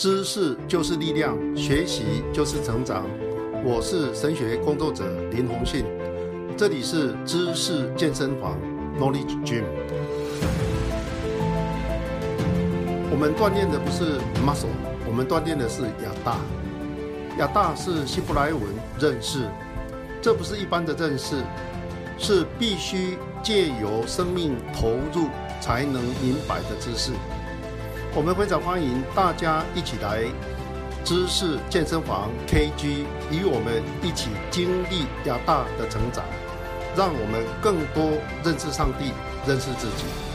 知识就是力量，学习就是成长。我是神学工作者林宏信，这里是知识健身房 Knowledge Gym。我们锻炼的不是 muscle，我们锻炼的是亚大。亚大是希伯来文认识，这不是一般的认识，是必须借由生命投入才能明白的知识。我们非常欢迎大家一起来知识健身房 KG，与我们一起经历亚大的成长，让我们更多认识上帝，认识自己。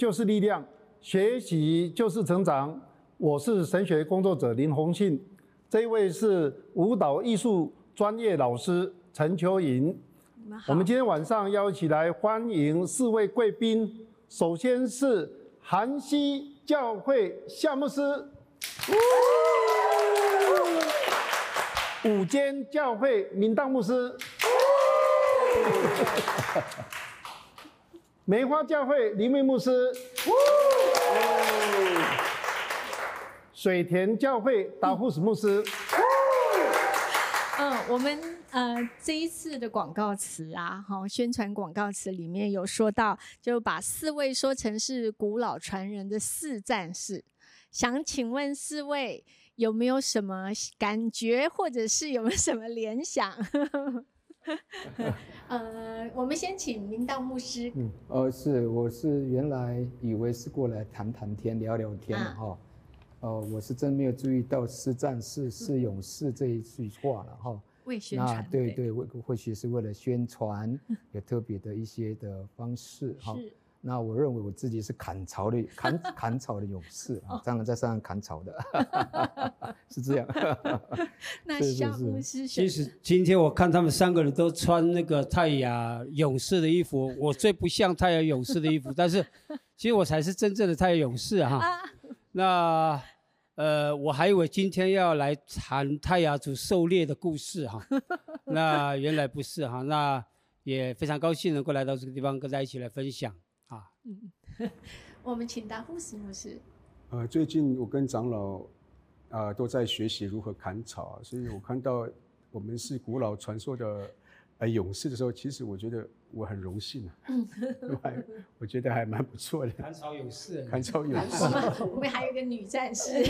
就是力量，学习就是成长。我是神学工作者林宏信，这一位是舞蹈艺术专业老师陈秋莹。我们今天晚上要一起来欢迎四位贵宾。首先是韩西教会夏牧师，五间教会明道牧师。梅花教会林明牧师，水田教会达护斯牧师。嗯，我们呃这一次的广告词啊，哈，宣传广告词里面有说到，就把四位说成是古老传人的四战士。想请问四位有没有什么感觉，或者是有没有什么联想？呃，我们先请明道牧师。嗯，呃，是，我是原来以为是过来谈谈天、聊聊天的哈。哦，我是真没有注意到“是战士、是勇士”这一句话了哈。为宣传，对对，或或许是为了宣传，有特别的一些的方式哈。那我认为我自己是砍草的砍 砍草的勇士啊，这样在山上砍草的，是这样。那夏牧师，其实今天我看他们三个人都穿那个泰雅勇士的衣服，我最不像泰雅勇士的衣服，但是其实我才是真正的泰雅勇士哈。那呃，我还以为今天要来谈泰雅族狩猎的故事哈，那原来不是哈。那也非常高兴能够来到这个地方跟大家一起来分享。我们请达护士牧师。呃，最近我跟长老啊都在学习如何砍草，所以我看到我们是古老传说的呃勇士的时候，其实我觉得我很荣幸啊，嗯，还我觉得还蛮不错的。砍草勇士，砍草勇士。我们还有一个女战士。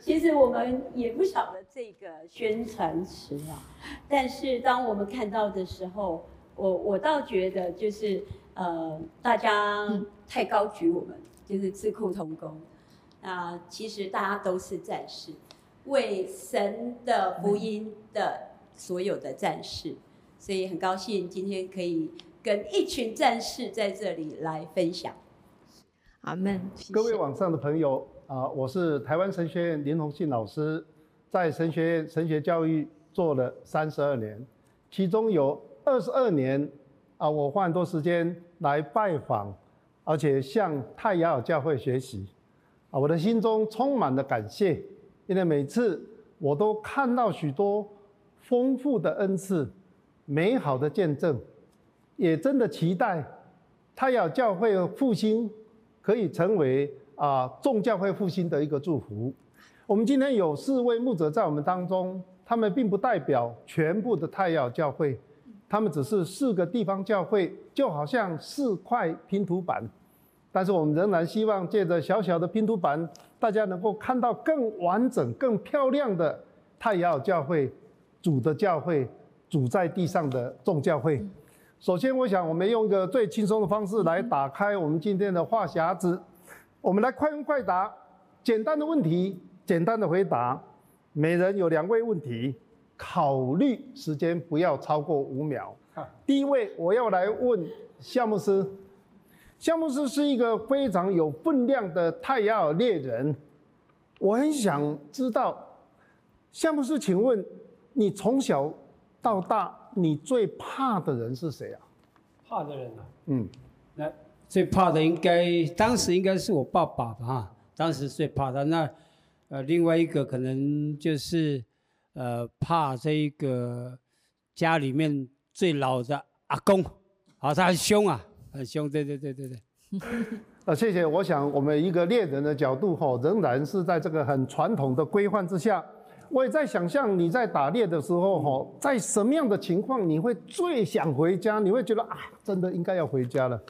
其实我们也不晓得这个宣传词啊，但是当我们看到的时候。我我倒觉得就是呃，大家太高举我们，就是自库同工。啊，其实大家都是战士，为神的福音的所有的战士，所以很高兴今天可以跟一群战士在这里来分享。阿门。各位网上的朋友啊，我是台湾神学院林宏信老师，在神学院神学教育做了三十二年，其中有二十二年啊，我花很多时间来拜访，而且向太雅尔教会学习。啊，我的心中充满了感谢，因为每次我都看到许多丰富的恩赐、美好的见证，也真的期待太阳教会复兴可以成为啊众教会复兴的一个祝福。我们今天有四位牧者在我们当中，他们并不代表全部的太阳教会，他们只是四个地方教会，就好像四块拼图板。但是我们仍然希望借着小小的拼图板，大家能够看到更完整、更漂亮的太阳教会、主的教会、主在地上的众教会。首先，我想我们用一个最轻松的方式来打开我们今天的话匣子，我们来快问快答，简单的问题，简单的回答。每人有两位问题，考虑时间不要超过五秒。第一位，我要来问夏牧师。夏牧师是一个非常有分量的泰雅尔猎人，我很想知道，夏牧师，请问你从小到大，你最怕的人是谁啊？怕的人啊？嗯，那最怕的应该当时应该是我爸爸吧？哈，当时最怕的。那呃，另外一个可能就是呃，怕这一个家里面最老的阿公，啊，他很凶啊。很凶，对对对对对。啊，谢谢。我想我们一个猎人的角度哈，仍然是在这个很传统的规范之下。我也在想象你在打猎的时候哈，在什么样的情况你会最想回家？你会觉得啊，真的应该要回家了。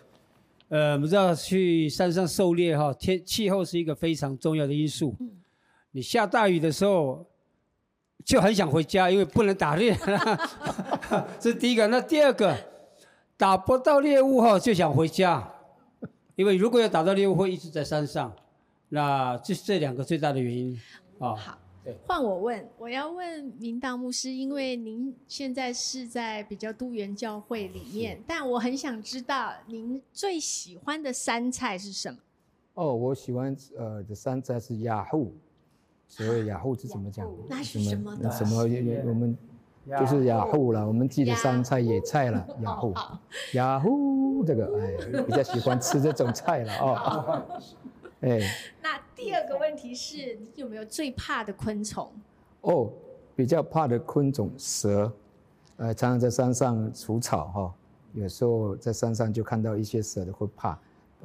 呃，我们知道去山上狩猎哈，天气候是一个非常重要的因素。你下大雨的时候就很想回家，因为不能打猎。这是第一个。那第二个。打不到猎物哈，就想回家，因为如果要打到猎物，会一直在山上，那这是这两个最大的原因啊。好，换我问，我要问明道牧师，因为您现在是在比较多元教会里面，但我很想知道您最喜欢的山菜是什么？哦，我喜欢呃的山菜是雅虎，所谓雅虎是怎么讲？那是什么？什么？我们。就是雅虎了，我们记得山菜野菜了，雅虎，雅虎这个哎，比较喜欢吃这种菜了哦。哎，那第二个问题是你有没有最怕的昆虫？哦，比较怕的昆虫蛇，呃，常常在山上除草哈，有时候在山上就看到一些蛇的会怕。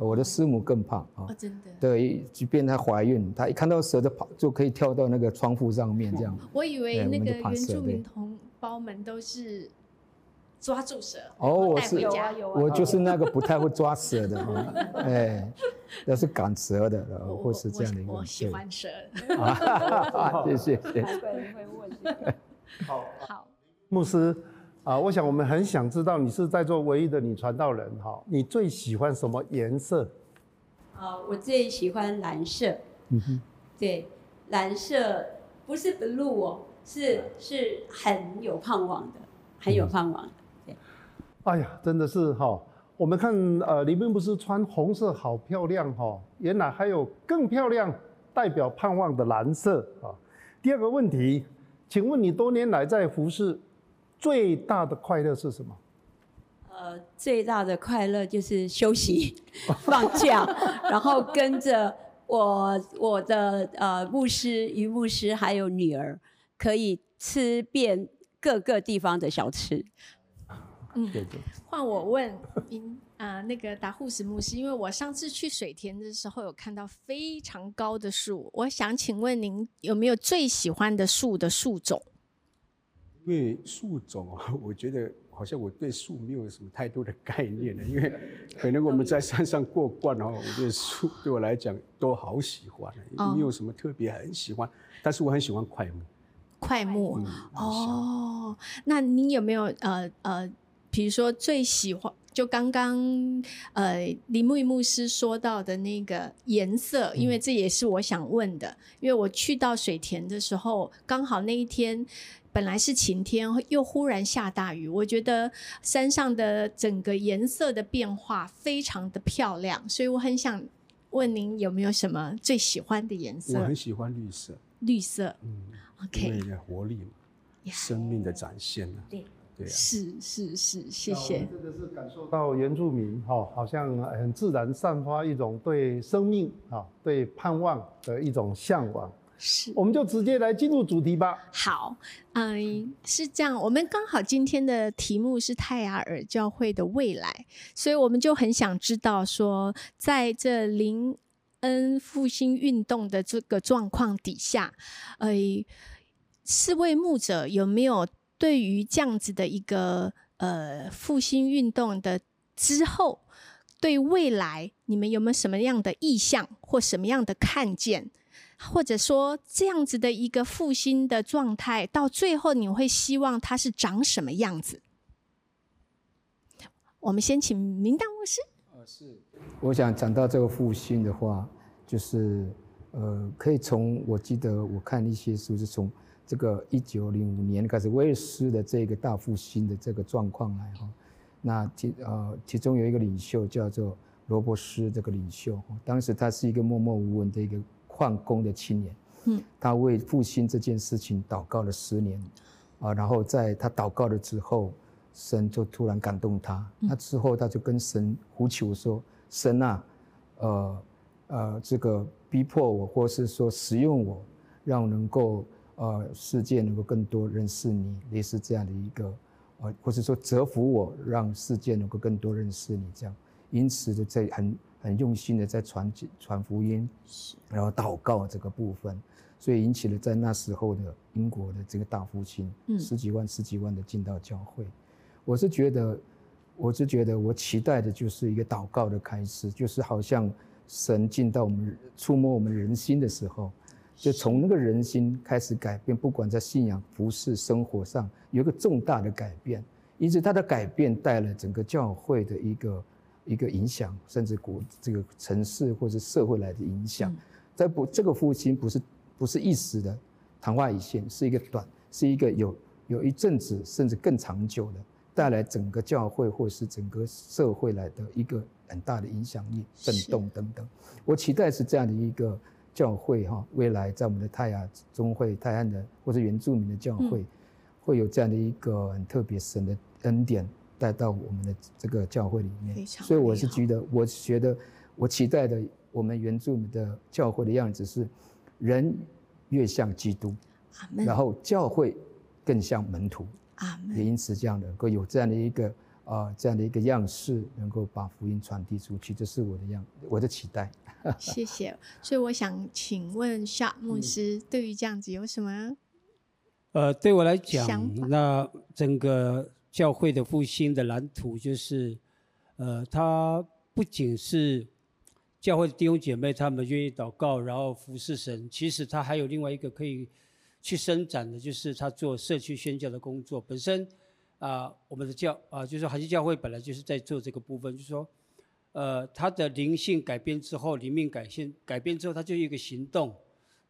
我的师母更胖啊，真的。对，即便她怀孕，她一看到蛇就跑，就可以跳到那个窗户上面这样。我以为那个原住民同胞们都是抓住蛇，哦，我是我就是那个不太会抓蛇的，哎，那是赶蛇的，或是这样的一个。我喜欢蛇。谢 谢谢谢。会问。好。好。牧师。啊，我想我们很想知道你是在座唯一的女传道人哈，你最喜欢什么颜色？啊，我最喜欢蓝色。嗯哼，对，蓝色不是 blue 哦，是是很有盼望的，很有盼望的。对。哎呀，真的是哈，我们看呃，李斌不是穿红色好漂亮哈，原来还有更漂亮代表盼望的蓝色啊。第二个问题，请问你多年来在服饰？最大的快乐是什么？呃，最大的快乐就是休息、放假，然后跟着我我的呃牧师、于牧师还有女儿，可以吃遍各个地方的小吃。嗯，换我问您啊，那个达护士牧师，因为我上次去水田的时候有看到非常高的树，我想请问您有没有最喜欢的树的树种？因为树种啊，我觉得好像我对树没有什么太多的概念了。因为可能我们在山上过惯哦，我觉得树对我来讲都好喜欢，没有什么特别很喜欢。但是我很喜欢快木。快木哦，那你有没有呃呃比如说最喜欢，就刚刚呃林木牧师说到的那个颜色，因为这也是我想问的，因为我去到水田的时候，刚好那一天。本来是晴天，又忽然下大雨。我觉得山上的整个颜色的变化非常的漂亮，所以我很想问您有没有什么最喜欢的颜色？我很喜欢绿色。绿色，嗯，OK，因为活力嘛，生命的展现啊。对，对啊。是是是，谢谢。这个是感受到原住民哈，好像很自然散发一种对生命啊、对盼望的一种向往。是，我们就直接来进入主题吧。好，嗯，是这样。我们刚好今天的题目是泰雅尔教会的未来，所以我们就很想知道说，在这林恩复兴运动的这个状况底下，呃，四位牧者有没有对于这样子的一个呃复兴运动的之后，对未来你们有没有什么样的意向或什么样的看见？或者说这样子的一个复兴的状态，到最后你会希望它是长什么样子？我们先请明道牧师。呃，是，我想讲到这个复兴的话，就是呃，可以从我记得我看一些书，是从这个一九零五年开始威尔斯的这个大复兴的这个状况来哈。那其呃其中有一个领袖叫做罗伯斯，这个领袖，当时他是一个默默无闻的一个。矿工的青年，嗯，他为复兴这件事情祷告了十年，啊，然后在他祷告了之后，神就突然感动他，那之后他就跟神呼求说：“神啊，呃呃，这个逼迫我，或是说使用我，让能够呃世界能够更多认识你，类似这样的一个，呃，或者说折服我，让世界能够更多认识你，这样，因此的在很。”很用心的在传传福音，然后祷告这个部分，所以引起了在那时候的英国的这个大复兴，十几万、十几万的进到教会。我是觉得，我是觉得，我期待的就是一个祷告的开始，就是好像神进到我们触摸我们人心的时候，就从那个人心开始改变，不管在信仰、服饰、生活上有一个重大的改变，因此他的改变带了整个教会的一个。一个影响，甚至国这个城市或者社会来的影响，在不这个复兴不是不是一时的昙花一现，是一个短，是一个有有一阵子甚至更长久的，带来整个教会或是整个社会来的一个很大的影响力、震动等等。我期待是这样的一个教会哈，未来在我们的泰雅中会、泰安的或者原住民的教会，会有这样的一个很特别神的恩典。带到我们的这个教会里面，所以我是觉得，我觉得我期待的我们原住民的教会的样子是，人越像基督，然后教会更像门徒，也因此这样能够有这样的一个啊这样的一个样式，能够把福音传递出去，这是我的样我的期待。谢谢。所以我想请问夏牧师，对于这样子有什么？呃，对我来讲，那整个。教会的复兴的蓝图就是，呃，它不仅是教会的弟兄姐妹他们愿意祷告，然后服侍神，其实他还有另外一个可以去伸展的，就是他做社区宣教的工作。本身啊，我们的教啊，就是海基教会本来就是在做这个部分，就是说，呃，他的灵性改变之后，灵命改变改变之后，他就一个行动，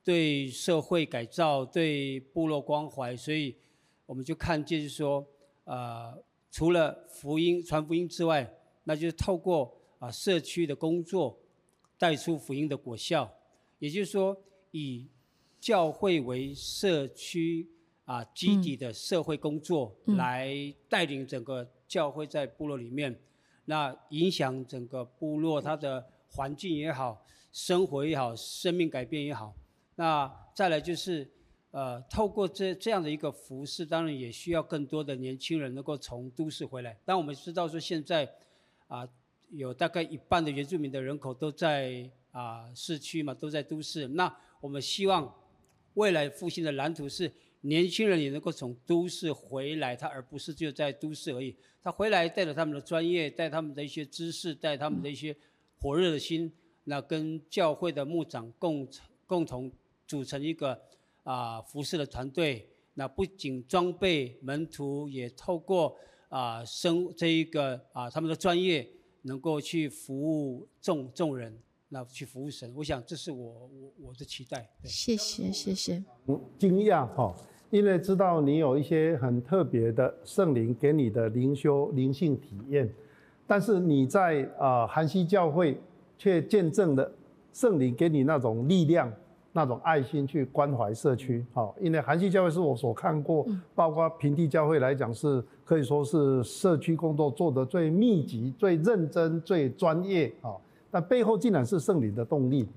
对社会改造，对部落关怀，所以我们就看见就是说。呃，除了福音传福音之外，那就是透过啊社区的工作带出福音的果效。也就是说，以教会为社区啊基底的社会工作，来带领整个教会在部落里面，那影响整个部落它的环境也好，生活也好，生命改变也好。那再来就是。呃，透过这这样的一个服饰，当然也需要更多的年轻人能够从都市回来。但我们知道说，现在啊，有大概一半的原住民的人口都在啊市区嘛，都在都市。那我们希望未来复兴的蓝图是年轻人也能够从都市回来，他而不是就在都市而已。他回来带着他们的专业，带他们的一些知识，带他们的一些火热的心，那跟教会的牧长共共同组成一个。啊，服饰的团队，那不仅装备门徒，也透过啊生这一个啊他们的专业能够去服务众众人，那去服务神，我想这是我我我的期待。谢谢谢谢。惊讶哈，因为知道你有一些很特别的圣灵给你的灵修灵性体验，但是你在啊韩熙教会却见证了圣灵给你那种力量。那种爱心去关怀社区，好，因为韩系教会是我所看过，包括平地教会来讲，是可以说是社区工作做得最密集、最认真、最专业，好，但背后竟然是圣灵的动力，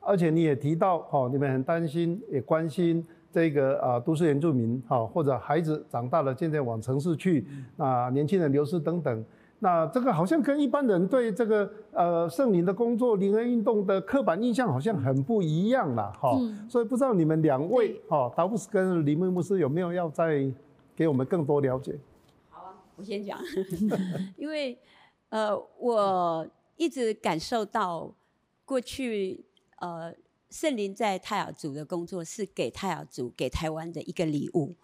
而且你也提到，哦，你们很担心，也关心这个啊，都市原住民，哈，或者孩子长大了渐渐往城市去，啊，年轻人流失等等。那这个好像跟一般人对这个呃圣灵的工作、灵恩运动的刻板印象好像很不一样了哈，所以不知道你们两位哈，达布斯跟林牧牧师有没有要再给我们更多了解？好啊，我先讲，因为呃我一直感受到过去呃圣灵在泰雅族的工作是给泰雅族给台湾的一个礼物，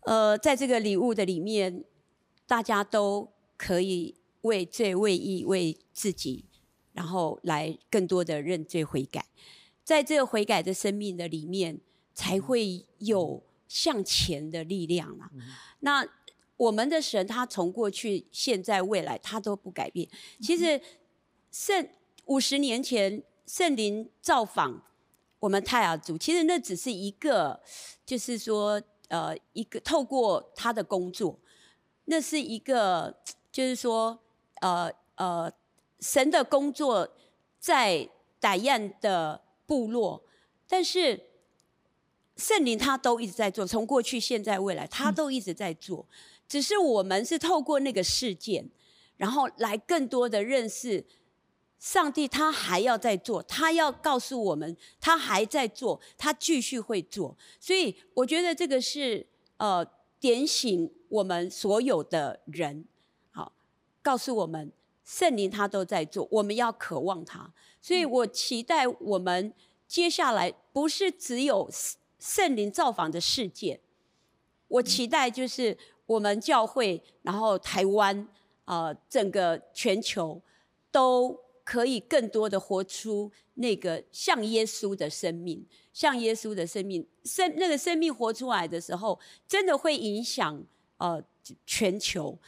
呃在这个礼物的里面。大家都可以为罪、为义、为自己，然后来更多的认罪悔改，在这个悔改的生命的里面，才会有向前的力量了。那我们的神，他从过去、现在、未来，他都不改变。其实圣五十年前圣灵造访我们泰雅族，其实那只是一个，就是说，呃，一个透过他的工作。那是一个，就是说，呃呃，神的工作在打雁的部落，但是圣灵他都一直在做，从过去、现在、未来，他都一直在做。只是我们是透过那个事件，然后来更多的认识上帝，他还要在做，他要告诉我们，他还在做，他继续会做。所以我觉得这个是呃点醒。我们所有的人，好，告诉我们圣灵他都在做，我们要渴望他。所以我期待我们接下来不是只有圣灵造访的事件，我期待就是我们教会，然后台湾，呃，整个全球都可以更多的活出那个像耶稣的生命，像耶稣的生命，生那个生命活出来的时候，真的会影响。呃，全球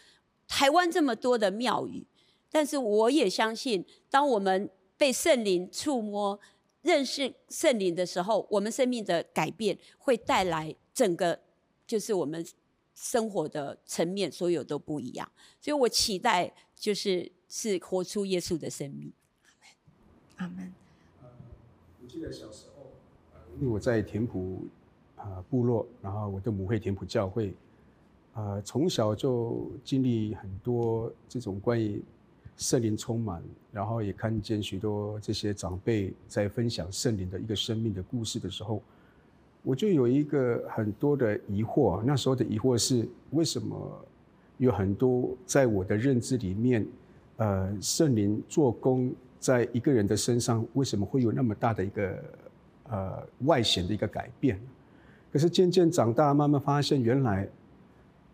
台湾这么多的庙宇，但是我也相信，当我们被圣灵触摸、认识圣灵的时候，我们生命的改变会带来整个就是我们生活的层面，所有都不一样。所以我期待就是是活出耶稣的生命。阿门。阿门我记得小时候，因为我在田埔啊部落，然后我的母会田埔教会。呃，从小就经历很多这种关于圣灵充满，然后也看见许多这些长辈在分享圣灵的一个生命的故事的时候，我就有一个很多的疑惑。那时候的疑惑是，为什么有很多在我的认知里面，呃，圣灵做工在一个人的身上，为什么会有那么大的一个呃外显的一个改变？可是渐渐长大，慢慢发现原来。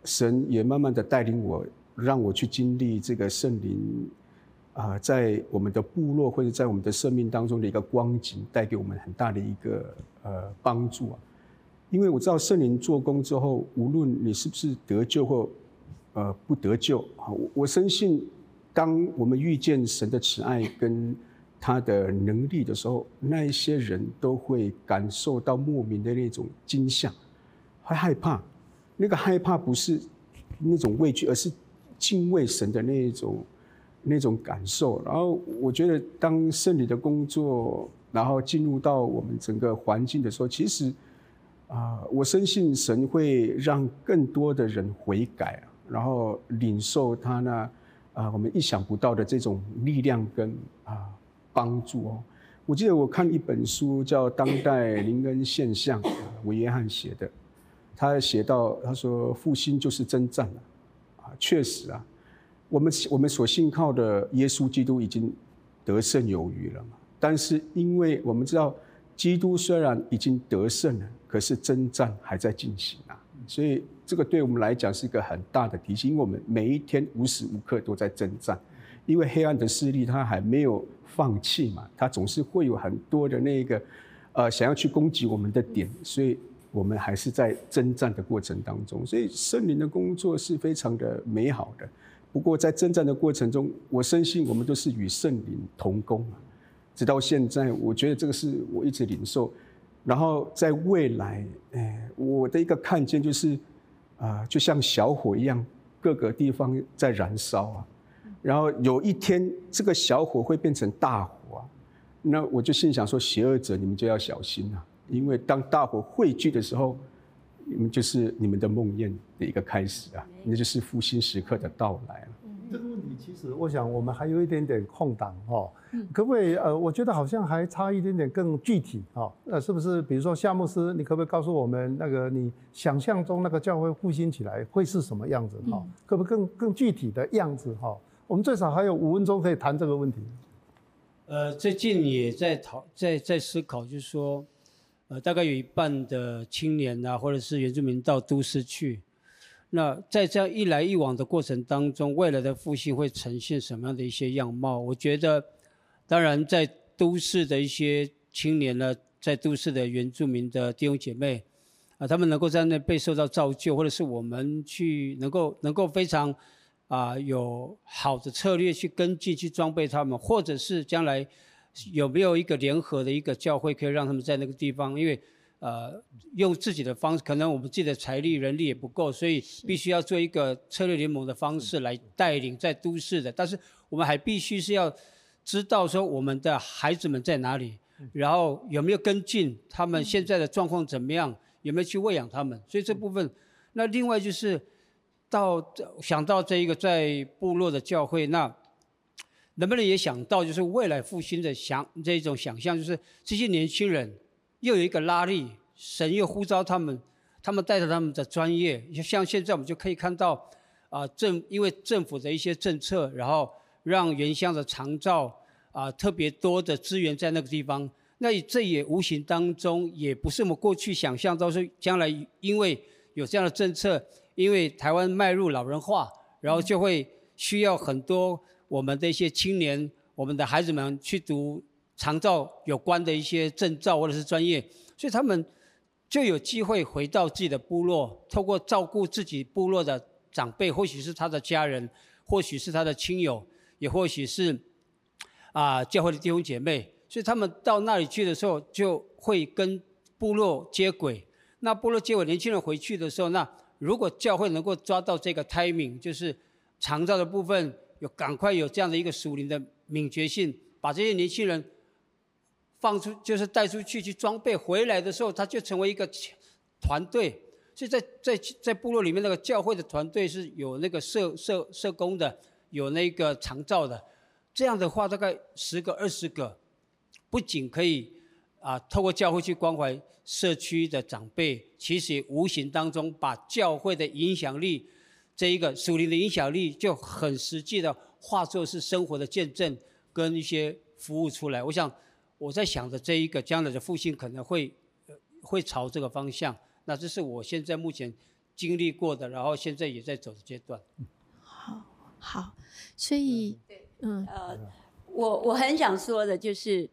神也慢慢的带领我，让我去经历这个圣灵，啊，在我们的部落或者在我们的生命当中的一个光景，带给我们很大的一个呃帮助啊。因为我知道圣灵做工之后，无论你是不是得救或呃不得救啊，我我深信，当我们遇见神的慈爱跟他的能力的时候，那一些人都会感受到莫名的那种惊吓，会害怕。那个害怕不是那种畏惧，而是敬畏神的那一种那种感受。然后我觉得，当圣灵的工作，然后进入到我们整个环境的时候，其实啊，我深信神会让更多的人悔改，然后领受他那啊我们意想不到的这种力量跟啊帮助哦。我记得我看一本书叫《当代灵恩现象》，韦约翰写的。他写到，他说复兴就是征战，啊，确实啊，我们我们所信靠的耶稣基督已经得胜有余了嘛。但是因为我们知道，基督虽然已经得胜了，可是征战还在进行啊。所以这个对我们来讲是一个很大的提醒，因为我们每一天无时无刻都在征战，因为黑暗的势力它还没有放弃嘛，它总是会有很多的那个呃想要去攻击我们的点，所以我们还是在征战的过程当中，所以圣灵的工作是非常的美好的。不过在征战的过程中，我深信我们都是与圣灵同工直到现在，我觉得这个是我一直领受。然后在未来，哎，我的一个看见就是，啊，就像小火一样，各个地方在燃烧啊。然后有一天，这个小火会变成大火啊。那我就心想说，邪恶者，你们就要小心啊，因为当大火汇聚的时候。你们就是你们的梦魇的一个开始啊，那就是复兴时刻的到来了。这个问题其实，我想我们还有一点点空档哦，可不可以？呃，我觉得好像还差一点点更具体哦。那是不是？比如说夏牧师，你可不可以告诉我们，那个你想象中那个教会复兴起来会是什么样子？哈，可不可以更更具体的样子？哈，我们最少还有五分钟可以谈这个问题。呃，最近也在讨，在在思考，就是说。呃，大概有一半的青年啊，或者是原住民到都市去。那在这样一来一往的过程当中，未来的复兴会呈现什么样的一些样貌？我觉得，当然在都市的一些青年呢，在都市的原住民的弟兄姐妹，啊，他们能够在那被受到造就，或者是我们去能够能够非常啊有好的策略去跟进去装备他们，或者是将来。有没有一个联合的一个教会，可以让他们在那个地方？因为，呃，用自己的方式，可能我们自己的财力、人力也不够，所以必须要做一个策略联盟的方式来带领在都市的。但是我们还必须是要知道说我们的孩子们在哪里，然后有没有跟进他们现在的状况怎么样，有没有去喂养他们。所以这部分，那另外就是到想到这一个在部落的教会那。能不能也想到，就是未来复兴的想这种想象，就是这些年轻人又有一个拉力，神又呼召他们，他们带着他们的专业，像现在我们就可以看到，啊政因为政府的一些政策，然后让原乡的长照啊特别多的资源在那个地方，那这也无形当中也不是我们过去想象到是将来因为有这样的政策，因为台湾迈入老人化，然后就会需要很多。我们的一些青年，我们的孩子们去读长照有关的一些证照或者是专业，所以他们就有机会回到自己的部落，透过照顾自己部落的长辈，或许是他的家人，或许是他的亲友，也或许是啊教会的弟兄姐妹，所以他们到那里去的时候，就会跟部落接轨。那部落接轨，年轻人回去的时候，那如果教会能够抓到这个 timing，就是长照的部分。有赶快有这样的一个属灵的敏捷性，把这些年轻人放出，就是带出去去装备，回来的时候他就成为一个团队。所以在在在部落里面，那个教会的团队是有那个社社社工的，有那个长照的。这样的话，大概十个二十个，不仅可以啊透过教会去关怀社区的长辈，其实无形当中把教会的影响力。这一个属灵的影响力就很实际的化作是生活的见证跟一些服务出来。我想我在想的这一个将来的复兴可能会会朝这个方向。那这是我现在目前经历过的，然后现在也在走的阶段。好，好，所以嗯呃，我我很想说的就是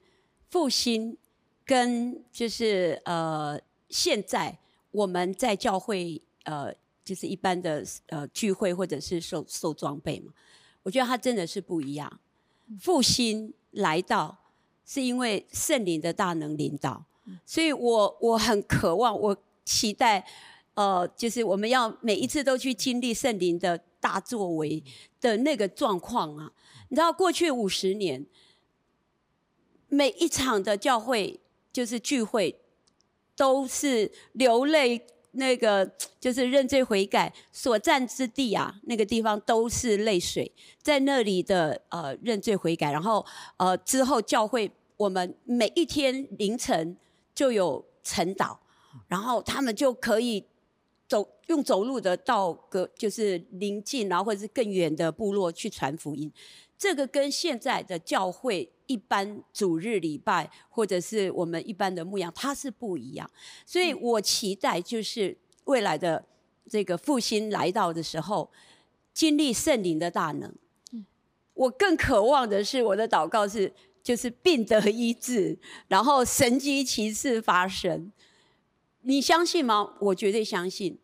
复兴跟就是呃现在我们在教会呃。就是一般的呃聚会或者是受受装备嘛，我觉得它真的是不一样。复兴来到是因为圣灵的大能领导，所以我我很渴望，我期待，呃，就是我们要每一次都去经历圣灵的大作为的那个状况啊。你知道过去五十年，每一场的教会就是聚会，都是流泪。那个就是认罪悔改所占之地啊，那个地方都是泪水，在那里的呃认罪悔改，然后呃之后教会我们每一天凌晨就有晨祷，然后他们就可以走用走路的到个就是临近然后或者是更远的部落去传福音，这个跟现在的教会。一般主日礼拜，或者是我们一般的牧羊，它是不一样。所以我期待就是未来的这个复兴来到的时候，经历圣灵的大能。我更渴望的是，我的祷告是，就是病得医治，然后神机奇事发生。你相信吗？我绝对相信。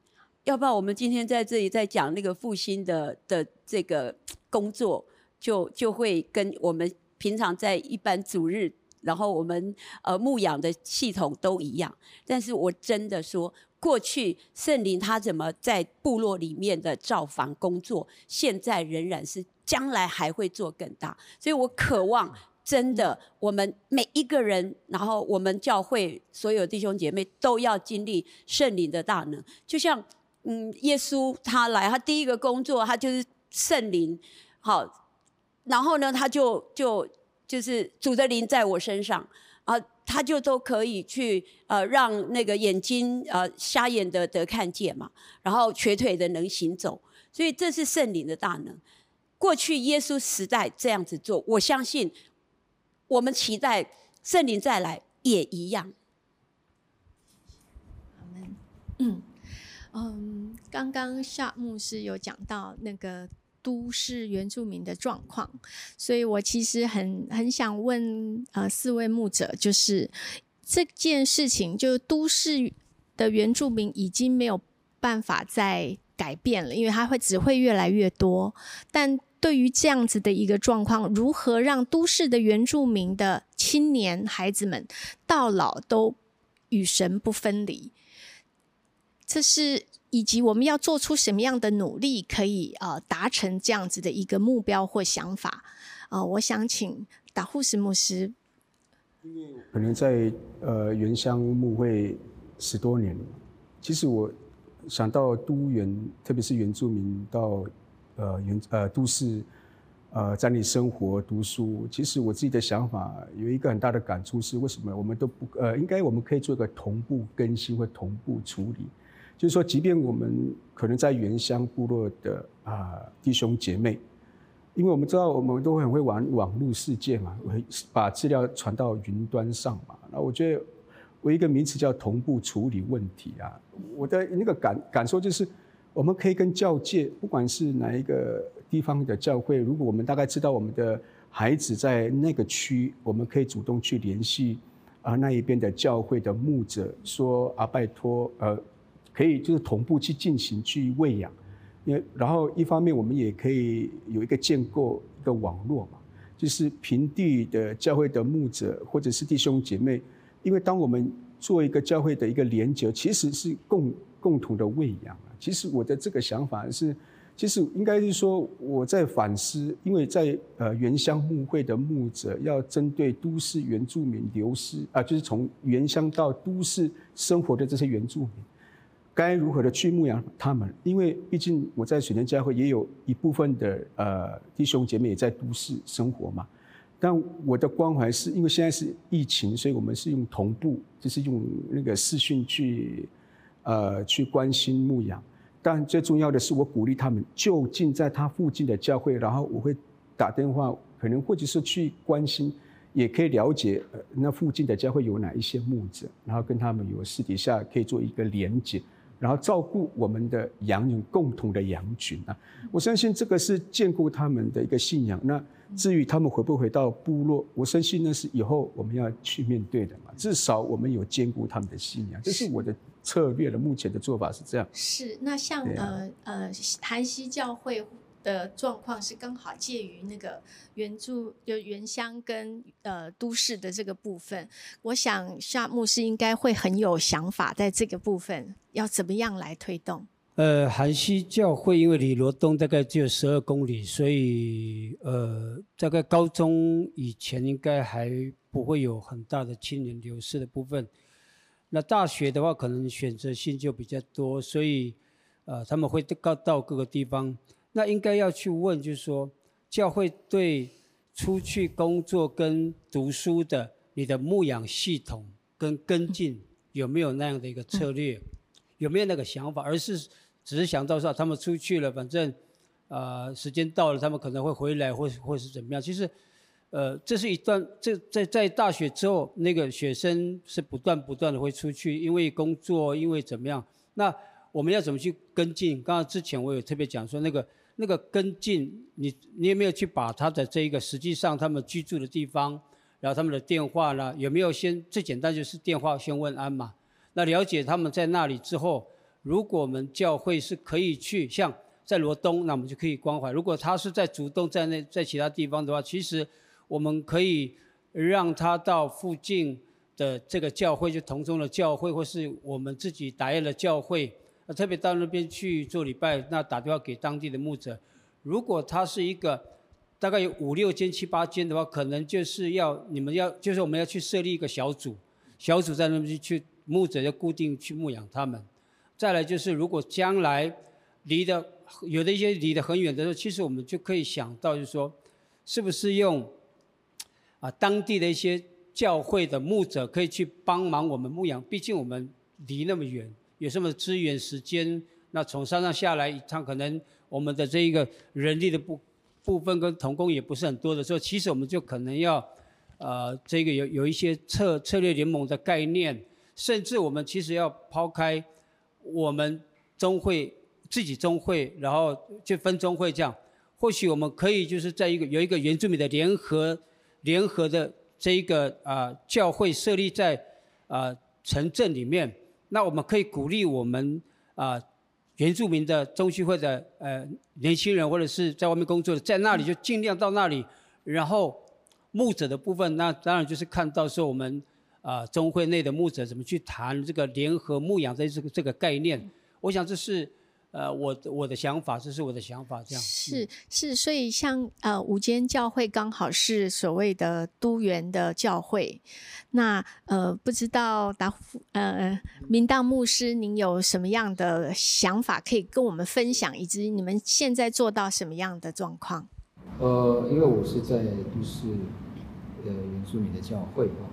要不然我们今天在这里在讲那个复兴的的这个工作，就就会跟我们平常在一般主日，然后我们呃牧养的系统都一样。但是我真的说，过去圣灵他怎么在部落里面的造访工作，现在仍然是。将来还会做更大，所以我渴望真的，我们每一个人，然后我们教会所有弟兄姐妹都要经历圣灵的大能。就像，嗯，耶稣他来，他第一个工作，他就是圣灵，好，然后呢，他就就就是主的灵在我身上，啊，他就都可以去呃让那个眼睛呃瞎眼的得看见嘛，然后瘸腿的能行走，所以这是圣灵的大能。过去耶稣时代这样子做，我相信我们期待圣灵再来也一样。嗯嗯，刚刚夏牧师有讲到那个都市原住民的状况，所以我其实很很想问呃四位牧者，就是这件事情，就都市的原住民已经没有办法再改变了，因为它会只会越来越多，但。对于这样子的一个状况，如何让都市的原住民的青年孩子们到老都与神不分离？这是以及我们要做出什么样的努力，可以呃达成这样子的一个目标或想法？啊，我想请达护士牧师。可能在呃原乡牧会十多年，其实我想到都原，特别是原住民到。呃，原呃都市，呃在你生活读书，其实我自己的想法有一个很大的感触是，为什么我们都不呃，应该我们可以做一个同步更新或同步处理，就是说，即便我们可能在原乡部落的啊弟兄姐妹，因为我们知道我们都很会玩网络世界嘛，会把资料传到云端上嘛，那我觉得我一个名词叫同步处理问题啊，我的那个感感受就是。我们可以跟教界，不管是哪一个地方的教会，如果我们大概知道我们的孩子在那个区，我们可以主动去联系啊那一边的教会的牧者，说啊拜托，呃，可以就是同步去进行去喂养，因为然后一方面我们也可以有一个建构一个网络嘛，就是平地的教会的牧者或者是弟兄姐妹，因为当我们做一个教会的一个连接，其实是共共同的喂养。其实我的这个想法是，其实应该是说我在反思，因为在呃原乡牧会的牧者要针对都市原住民流失啊，就是从原乡到都市生活的这些原住民，该如何的去牧养他们？因为毕竟我在水田教会也有一部分的呃弟兄姐妹也在都市生活嘛，但我的关怀是因为现在是疫情，所以我们是用同步，就是用那个视讯去。呃，去关心牧养，但最重要的是，我鼓励他们就近在他附近的教会，然后我会打电话，可能或者是去关心，也可以了解呃那附近的教会有哪一些牧者，然后跟他们有私底下可以做一个连接，然后照顾我们的羊人共同的羊群啊。我相信这个是兼顾他们的一个信仰。那至于他们回不回到部落，我相信那是以后我们要去面对的嘛。至少我们有兼顾他们的信仰，这是我的。策略的目前的做法是这样。是，那像呃呃，韩西教会的状况是刚好介于那个原住就原乡跟呃都市的这个部分。我想夏牧师应该会很有想法，在这个部分要怎么样来推动。呃，韩西教会因为离罗东大概只有十二公里，所以呃，大概高中以前应该还不会有很大的青年流失的部分。那大学的话，可能选择性就比较多，所以，呃，他们会到到各个地方。那应该要去问，就是说，教会对出去工作跟读书的，你的牧养系统跟跟进有没有那样的一个策略，有没有那个想法？而是只是想到说，他们出去了，反正，呃，时间到了，他们可能会回来，或或是怎么样？其实。呃，这是一段，这在在大学之后，那个学生是不断不断的会出去，因为工作，因为怎么样？那我们要怎么去跟进？刚刚之前我有特别讲说，那个那个跟进，你你有没有去把他的这一个实际上他们居住的地方，然后他们的电话呢，有没有先最简单就是电话先问安嘛？那了解他们在那里之后，如果我们教会是可以去，像在罗东，那我们就可以关怀；如果他是在主动在那在其他地方的话，其实我们可以让他到附近的这个教会，就同中的教会，或是我们自己打印的教会。那特别到那边去做礼拜，那打电话给当地的牧者。如果他是一个大概有五六间、七八间的话，可能就是要你们要，就是我们要去设立一个小组，小组在那边去去牧者要固定去牧养他们。再来就是，如果将来离的有的一些离得很远的时候，其实我们就可以想到，就是说，是不是用啊当地的一些教会的牧者可以去帮忙我们牧养？毕竟我们离那么远。有什么资源、时间？那从山上下来一趟，可能我们的这一个人力的部部分跟童工也不是很多的时候，其实我们就可能要，呃，这个有有一些策策略联盟的概念，甚至我们其实要抛开我们中会自己中会，然后就分中会这样，或许我们可以就是在一个有一个原住民的联合联合的这一个啊教会设立在啊城镇里面。那我们可以鼓励我们啊原住民的中区会的呃年轻人或者是在外面工作的，在那里就尽量到那里，然后牧者的部分，那当然就是看到说我们啊中会内的牧者怎么去谈这个联合牧养的这个这个概念，我想这是。呃，我我的想法，这是我的想法，这样是是，所以像呃五间教会刚好是所谓的都园的教会，那呃不知道达呃明道牧师，您有什么样的想法可以跟我们分享，以及你们现在做到什么样的状况？呃，因为我是在都市呃原住民的教会啊，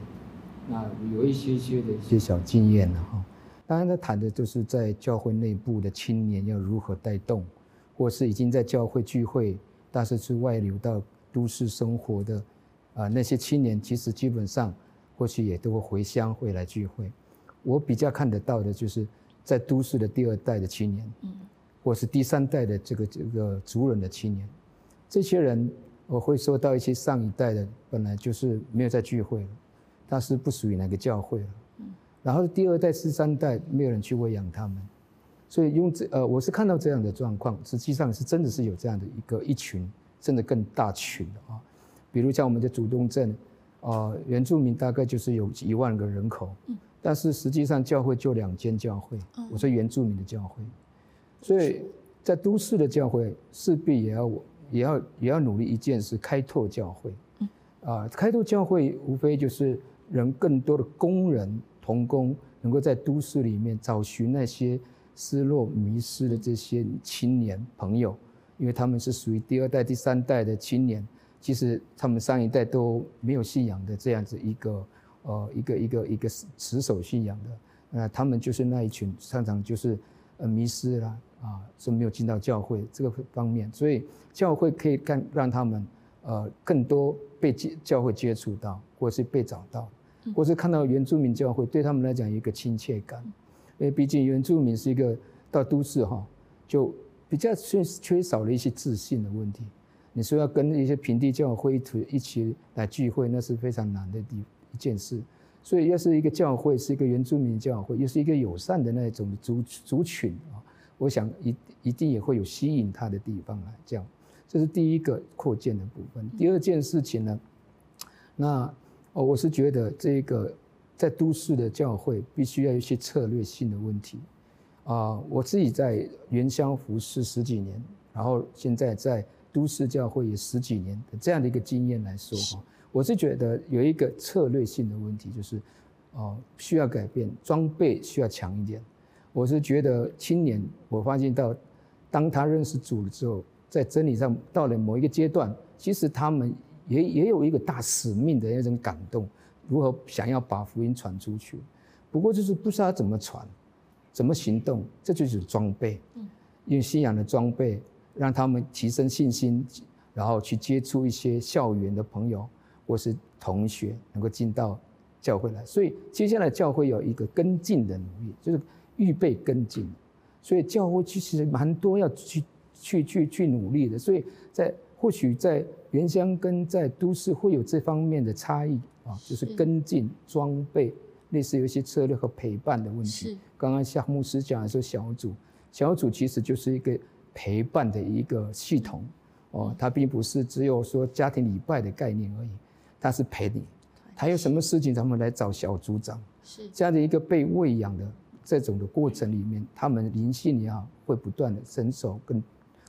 那有一些些的一些小经验呢哈。当然，他谈的就是在教会内部的青年要如何带动，或是已经在教会聚会，但是去外流到都市生活的，啊，那些青年，其实基本上或许也都会回乡会来聚会。我比较看得到的就是在都市的第二代的青年，或是第三代的这个这个族人的青年，这些人我会说到一些上一代的本来就是没有在聚会了，但是不属于哪个教会了。然后第二代、第三代没有人去喂养他们，所以用这呃，我是看到这样的状况，实际上是真的是有这样的一个一群，甚至更大群的啊。比如像我们的主动镇，啊，原住民大概就是有一万个人口，但是实际上教会就两间教会，我说原住民的教会，所以在都市的教会势必也要也要也要努力一件事，开拓教会，啊，开拓教会无非就是人更多的工人。童工能够在都市里面找寻那些失落、迷失的这些青年朋友，因为他们是属于第二代、第三代的青年，其实他们上一代都没有信仰的这样子一个呃一个一个一个持守信仰的，那他们就是那一群常常就是呃迷失了啊，是没有进到教会这个方面，所以教会可以干让他们呃更多被接教会接触到，或是被找到。或是看到原住民教会，对他们来讲有一个亲切感，因为毕竟原住民是一个到都市哈，就比较缺缺少了一些自信的问题。你说要跟一些平地教会一起来聚会，那是非常难的地一件事。所以，要是一个教会是一个原住民教会，又是一个友善的那种族族群啊，我想一一定也会有吸引他的地方来。这样，这是第一个扩建的部分。第二件事情呢，那。哦，我是觉得这个在都市的教会必须要有一些策略性的问题，啊，我自己在原乡服侍十几年，然后现在在都市教会也十几年的这样的一个经验来说哈，我是觉得有一个策略性的问题，就是哦需要改变装备需要强一点。我是觉得青年，我发现到当他认识主了之后，在真理上到了某一个阶段，其实他们。也也有一个大使命的那种感动，如何想要把福音传出去？不过就是不知道怎么传，怎么行动，这就是装备。嗯，用信仰的装备让他们提升信心，然后去接触一些校园的朋友或是同学，能够进到教会来。所以接下来教会有一个跟进的努力，就是预备跟进。所以教会其实蛮多要去去去去努力的。所以在或许在原乡跟在都市会有这方面的差异啊，就是跟进装备，类似有一些策略和陪伴的问题。刚刚夏牧师讲的说小组，小组其实就是一个陪伴的一个系统哦，它并不是只有说家庭礼拜的概念而已，它是陪你。他有什么事情，他们来找小组长。是这样的一个被喂养的这种的过程里面，他们灵性也好，会不断的成熟，更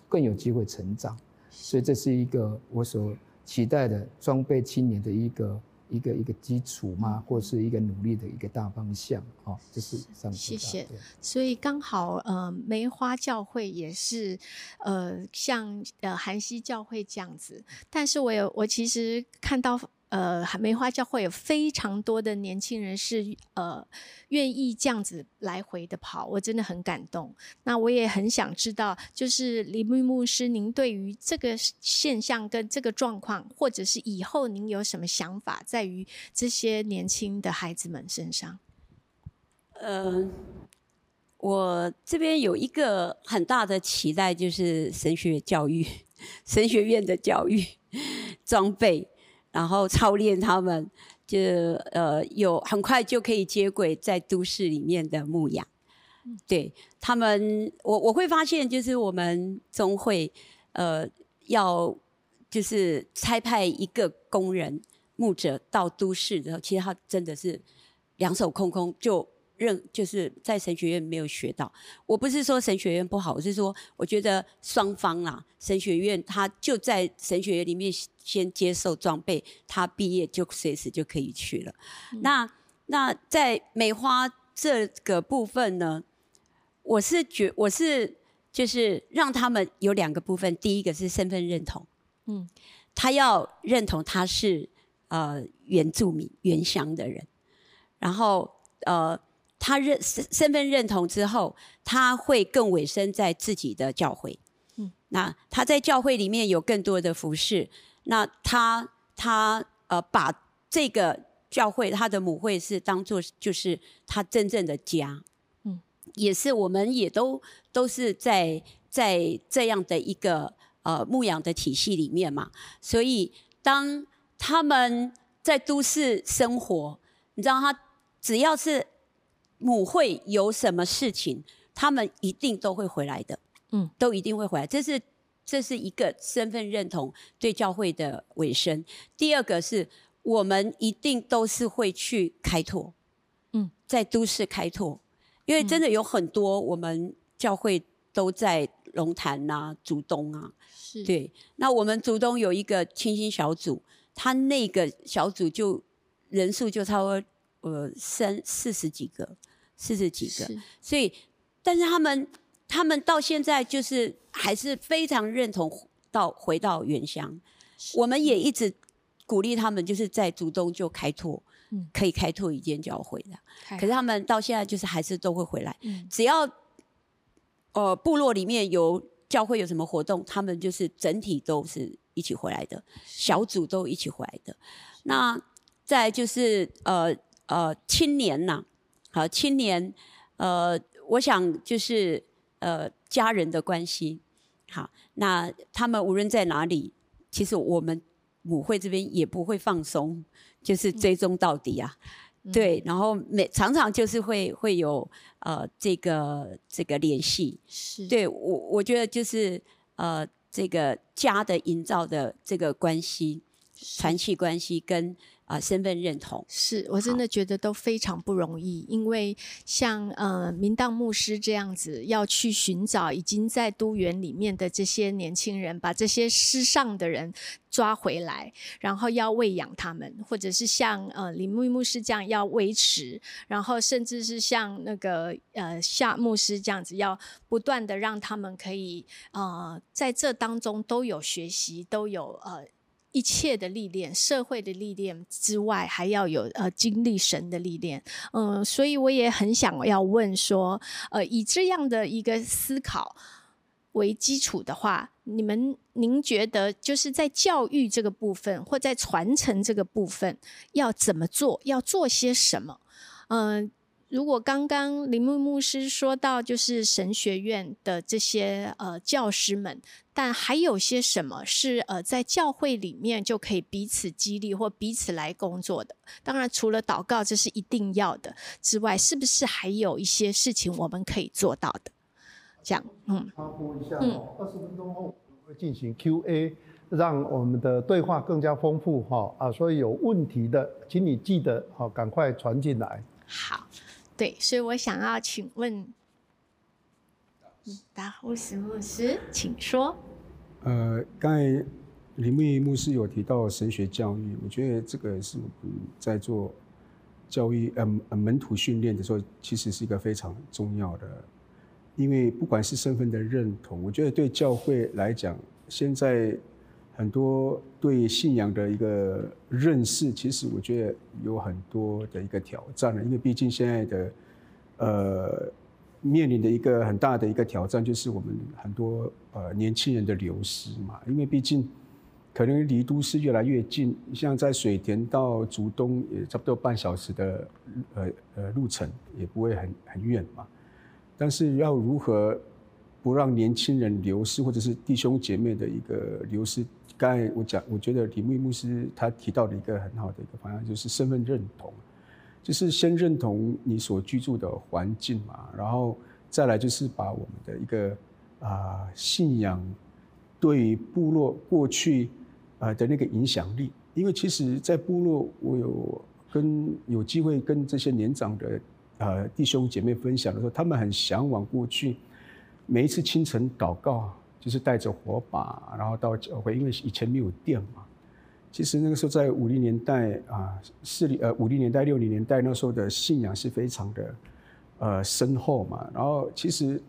更有机会成长。所以这是一个我所期待的装备青年的一个一个一个基础嘛，或是一个努力的一个大方向。哦，这是上谢谢。所以刚好呃，梅花教会也是呃像呃韩熙教会这样子，但是我有我其实看到。呃，梅花教会有非常多的年轻人是呃愿意这样子来回的跑，我真的很感动。那我也很想知道，就是李牧牧师，您对于这个现象跟这个状况，或者是以后您有什么想法，在于这些年轻的孩子们身上？呃，我这边有一个很大的期待，就是神学教育、神学院的教育装备。然后操练他们，就呃有很快就可以接轨在都市里面的牧养。对他们，我我会发现，就是我们总会呃要就是差派一个工人牧者到都市的时候，其实他真的是两手空空就。任就是在神学院没有学到，我不是说神学院不好，我是说我觉得双方啦，神学院他就在神学院里面先接受装备，他毕业就随时就可以去了。那那在梅花这个部分呢，我是觉我是就是让他们有两个部分，第一个是身份认同，嗯，他要认同他是呃原住民原乡的人，然后呃。他认身身份认同之后，他会更委身在自己的教会。嗯，那他在教会里面有更多的服饰。那他他呃把这个教会他的母会是当做就是他真正的家。嗯，也是我们也都都是在在这样的一个呃牧养的体系里面嘛。所以当他们在都市生活，你知道他只要是。母会有什么事情，他们一定都会回来的，嗯，都一定会回来。这是这是一个身份认同对教会的尾声。第二个是我们一定都是会去开拓，嗯，在都市开拓，因为真的有很多我们教会都在龙潭啊、竹东啊，是对。那我们竹东有一个清新小组，他那个小组就人数就差不多。呃，三四十几个，四十几个，所以，但是他们，他们到现在就是还是非常认同到回到原乡。我们也一直鼓励他们，就是在主动就开拓，可以开拓一间教会的。可是他们到现在就是还是都会回来，只要呃部落里面有教会有什么活动，他们就是整体都是一起回来的，小组都一起回来的。那再就是呃。呃，青年呐，好，青年，呃，我想就是呃，家人的关系，好，那他们无论在哪里，其实我们母会这边也不会放松，就是追踪到底啊，对，然后每常常就是会会有呃这个这个联系，是。对我我觉得就是呃这个家的营造的这个关系，传奇关系跟。啊，身份认同是我真的觉得都非常不容易，因为像呃明道牧师这样子要去寻找已经在都园里面的这些年轻人，把这些失上的人抓回来，然后要喂养他们，或者是像呃林牧牧师这样要维持，然后甚至是像那个呃夏牧师这样子，要不断的让他们可以呃在这当中都有学习，都有呃。一切的历练，社会的历练之外，还要有呃经历神的历练。嗯，所以我也很想要问说，呃，以这样的一个思考为基础的话，你们您觉得就是在教育这个部分，或在传承这个部分，要怎么做？要做些什么？嗯。如果刚刚林木牧师说到，就是神学院的这些呃教师们，但还有些什么是呃在教会里面就可以彼此激励或彼此来工作的？当然，除了祷告这是一定要的之外，是不是还有一些事情我们可以做到的？这样，嗯，插播一下，二十分钟后会进行 Q&A，让我们的对话更加丰富哈啊，所以有问题的，请你记得好赶快传进来。好。对，所以我想要请问，达呼斯牧师，请说。呃，刚才林木牧师有提到神学教育，我觉得这个是我们在做教育呃门徒训练的时候，其实是一个非常重要的。因为不管是身份的认同，我觉得对教会来讲，现在很多对信仰的一个认识，其实我觉得有很多的一个挑战了。因为毕竟现在的呃面临的一个很大的一个挑战，就是我们很多呃年轻人的流失嘛。因为毕竟可能离都市越来越近，像在水田到竹东也差不多半小时的呃呃路程，也不会很很远嘛。但是要如何不让年轻人流失，或者是弟兄姐妹的一个流失？刚才我讲，我觉得李牧牧师他提到的一个很好的一个方向，就是身份认同，就是先认同你所居住的环境嘛，然后再来就是把我们的一个啊信仰对于部落过去啊的那个影响力，因为其实，在部落我有跟有机会跟这些年长的。呃，弟兄姐妹分享的时候，他们很向往过去每一次清晨祷告，就是带着火把，然后到教会，因为以前没有电嘛。其实那个时候在五零年代啊，四零呃五零年代六零年代那时候的信仰是非常的呃深厚嘛。然后其实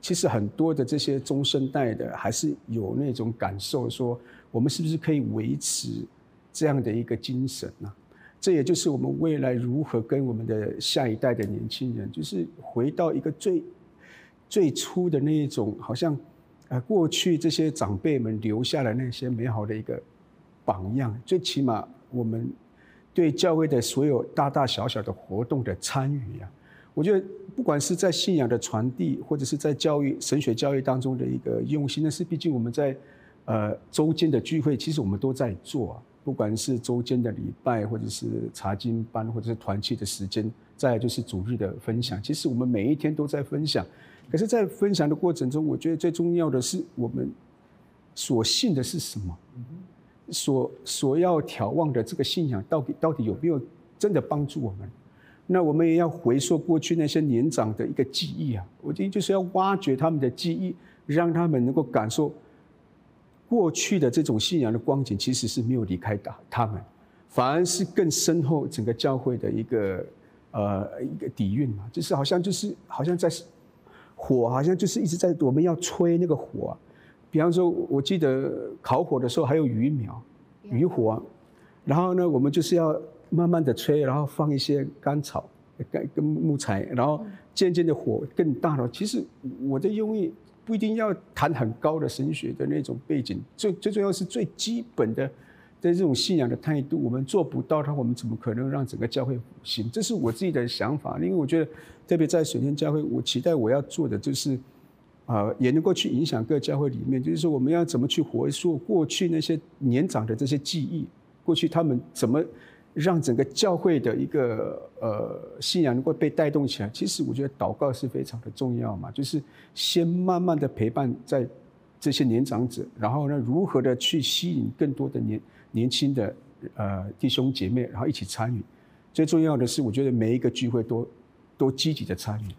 其实很多的这些中生代的还是有那种感受，说我们是不是可以维持这样的一个精神呢？这也就是我们未来如何跟我们的下一代的年轻人，就是回到一个最最初的那一种，好像呃过去这些长辈们留下来那些美好的一个榜样。最起码我们对教会的所有大大小小的活动的参与啊，我觉得不管是在信仰的传递，或者是在教育神学教育当中的一个用心，那是毕竟我们在呃周间的聚会，其实我们都在做啊。不管是周间的礼拜，或者是查经班，或者是团契的时间，再就是主日的分享。其实我们每一天都在分享，可是，在分享的过程中，我觉得最重要的是我们所信的是什么，所所要眺望的这个信仰，到底到底有没有真的帮助我们？那我们也要回溯过去那些年长的一个记忆啊，我觉得就是要挖掘他们的记忆，让他们能够感受。过去的这种信仰的光景，其实是没有离开的，他们反而是更深厚整个教会的一个呃一个底蕴嘛，就是好像就是好像在火，好像就是一直在我们要吹那个火，比方说，我记得烤火的时候还有鱼苗、鱼火，然后呢，我们就是要慢慢的吹，然后放一些干草、干跟木材，然后渐渐的火更大了。其实我的用意。不一定要谈很高的神学的那种背景，最最重要是最基本的在这种信仰的态度，我们做不到，他我们怎么可能让整个教会复兴？这是我自己的想法，因为我觉得，特别在水天教会，我期待我要做的就是，啊，也能够去影响各教会里面，就是说我们要怎么去回溯过去那些年长的这些记忆，过去他们怎么。让整个教会的一个呃信仰能够被带动起来，其实我觉得祷告是非常的重要嘛，就是先慢慢的陪伴在这些年长者，然后呢，如何的去吸引更多的年年轻的呃弟兄姐妹，然后一起参与。最重要的是，我觉得每一个聚会都都积极的参与，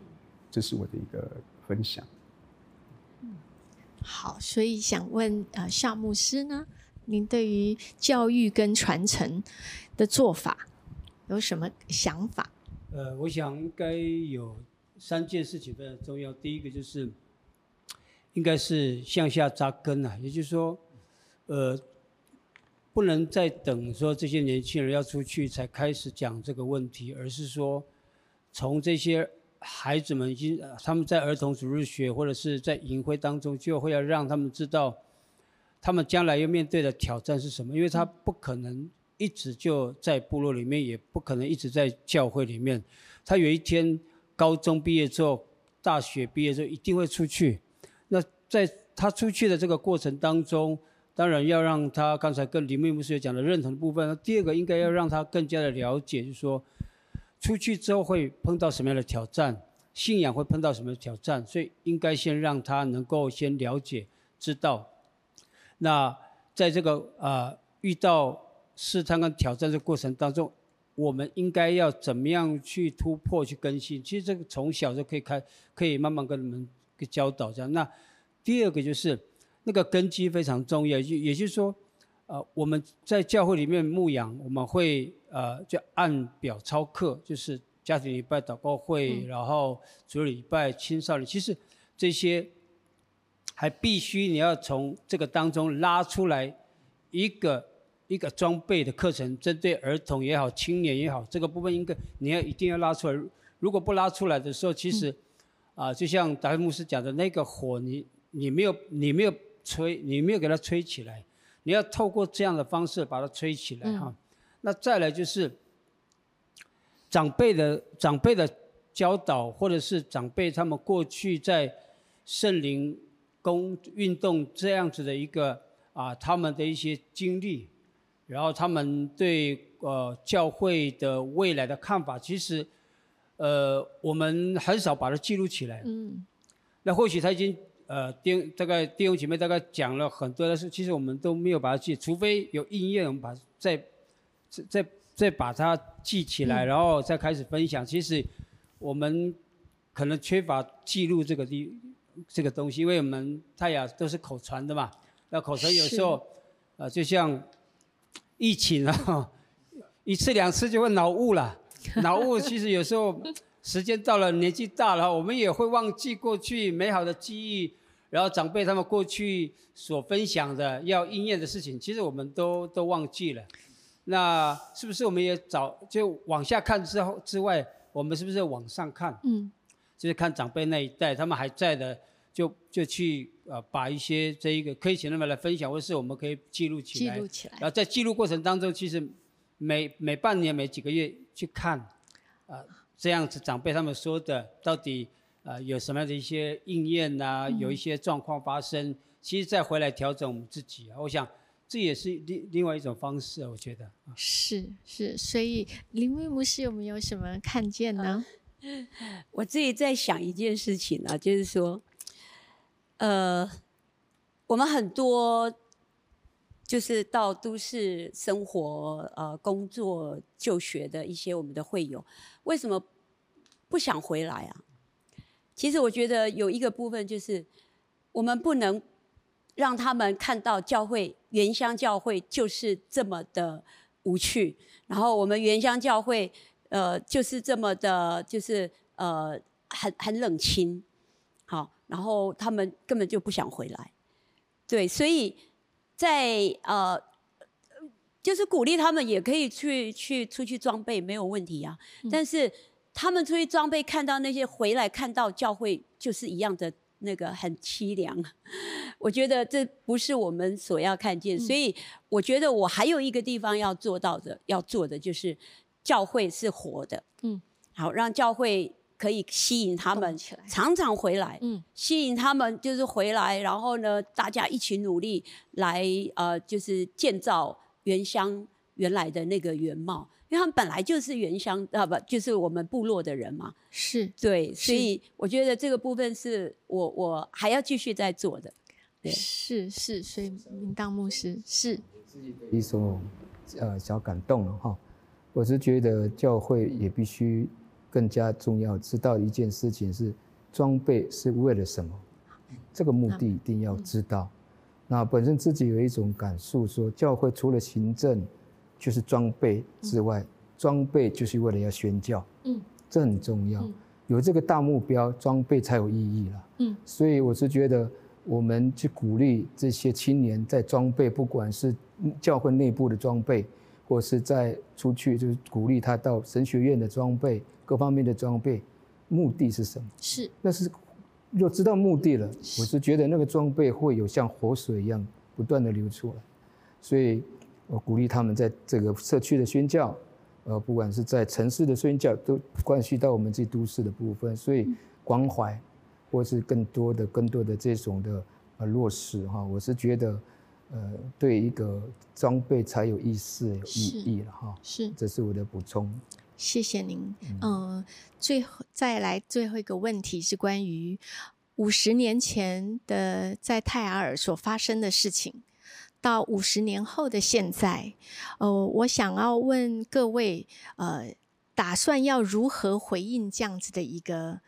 这是我的一个分享。好，所以想问呃夏牧师呢，您对于教育跟传承？的做法有什么想法？呃，我想应该有三件事情非常重要。第一个就是，应该是向下扎根啊，也就是说，呃，不能再等说这些年轻人要出去才开始讲这个问题，而是说，从这些孩子们已经他们在儿童主日学或者是在营会当中，就会要让他们知道，他们将来要面对的挑战是什么，因为他不可能。一直就在部落里面，也不可能一直在教会里面。他有一天高中毕业之后，大学毕业之后一定会出去。那在他出去的这个过程当中，当然要让他刚才跟李妹牧师讲的认同的部分。第二个应该要让他更加的了解，就是说出去之后会碰到什么样的挑战，信仰会碰到什么挑战，所以应该先让他能够先了解、知道。那在这个啊遇到试探跟挑战的过程当中，我们应该要怎么样去突破、去更新？其实这个从小就可以开，可以慢慢跟你们教导这样。那第二个就是那个根基非常重要，就也就是说，呃，我们在教会里面牧养，我们会呃就按表操课，就是家庭礼拜、祷告会，然后主日礼拜、青少年，其实这些还必须你要从这个当中拉出来一个。一个装备的课程，针对儿童也好，青年也好，这个部分应该你要一定要拉出来。如果不拉出来的时候，其实，啊，就像达维牧师讲的那个火，你你没有你没有吹，你没有给它吹起来，你要透过这样的方式把它吹起来哈。那再来就是长辈的长辈的教导，或者是长辈他们过去在圣灵工运动这样子的一个啊，他们的一些经历。然后他们对呃教会的未来的看法，其实，呃，我们很少把它记录起来。嗯。那或许他已经呃弟大概弟兄姐妹大概讲了很多的事，其实我们都没有把它记，除非有应验，我们把再再再把它记起来，然后再开始分享。其实我们可能缺乏记录这个地这个东西，因为我们太雅都是口传的嘛。那口传有时候呃就像。疫情啊，一次两次就会脑雾了。脑雾其实有时候时间到了，年纪大了，我们也会忘记过去美好的记忆，然后长辈他们过去所分享的要应验的事情，其实我们都都忘记了。那是不是我们也找就往下看之后之外，我们是不是往上看？嗯，就是看长辈那一代，他们还在的，就就去。呃，把一些这一个可以请他们来分享，或是我们可以记录起来。记录起来。然后在记录过程当中，其实每每半年、每几个月去看，啊，这样子长辈他们说的，到底呃有什么样的一些应验呐？有一些状况发生，其实再回来调整我们自己啊。我想这也是另另外一种方式，我觉得。是是，所以林威牧师有没有什么看见呢？我自己在想一件事情啊，就是说。呃，我们很多就是到都市生活、呃工作、就学的一些我们的会友，为什么不想回来啊？其实我觉得有一个部分就是，我们不能让他们看到教会原乡教会就是这么的无趣，然后我们原乡教会呃就是这么的，就是呃很很冷清，好。然后他们根本就不想回来，对，所以在呃，就是鼓励他们也可以去去出去装备没有问题啊。但是他们出去装备，看到那些回来看到教会就是一样的那个很凄凉，我觉得这不是我们所要看见。所以我觉得我还有一个地方要做到的，要做的就是教会是活的，嗯，好让教会。可以吸引他们常常回来，嗯，吸引他们就是回来，然后呢，大家一起努力来呃，就是建造原乡原来的那个原貌，因为他们本来就是原乡啊，不就是我们部落的人嘛，是对，所以我觉得这个部分是我我还要继续在做的，对，是是，所以明当牧师是一种呃小感动了哈，我是觉得教会也必须。更加重要，知道一件事情是装备是为了什么，这个目的一定要知道。那本身自己有一种感受，说教会除了行政就是装备之外，装备就是为了要宣教。嗯，这很重要。有这个大目标，装备才有意义了。嗯，所以我是觉得，我们去鼓励这些青年在装备，不管是教会内部的装备，或是在出去，就是鼓励他到神学院的装备。各方面的装备，目的是什么？是，那是，若知道目的了，我是觉得那个装备会有像活水一样不断的流出来，所以我鼓励他们在这个社区的宣教，呃，不管是在城市的宣教，都关系到我们这都市的部分，所以关怀，或是更多的、更多的这种的呃落实哈，我是觉得，呃，对一个装备才有意思、有意义了哈。是，这是我的补充。谢谢您。嗯，最后再来最后一个问题是关于五十年前的在泰雅尔所发生的事情。到五十年后的现在，呃，我想要问各位，呃，打算要如何回应这样子的一个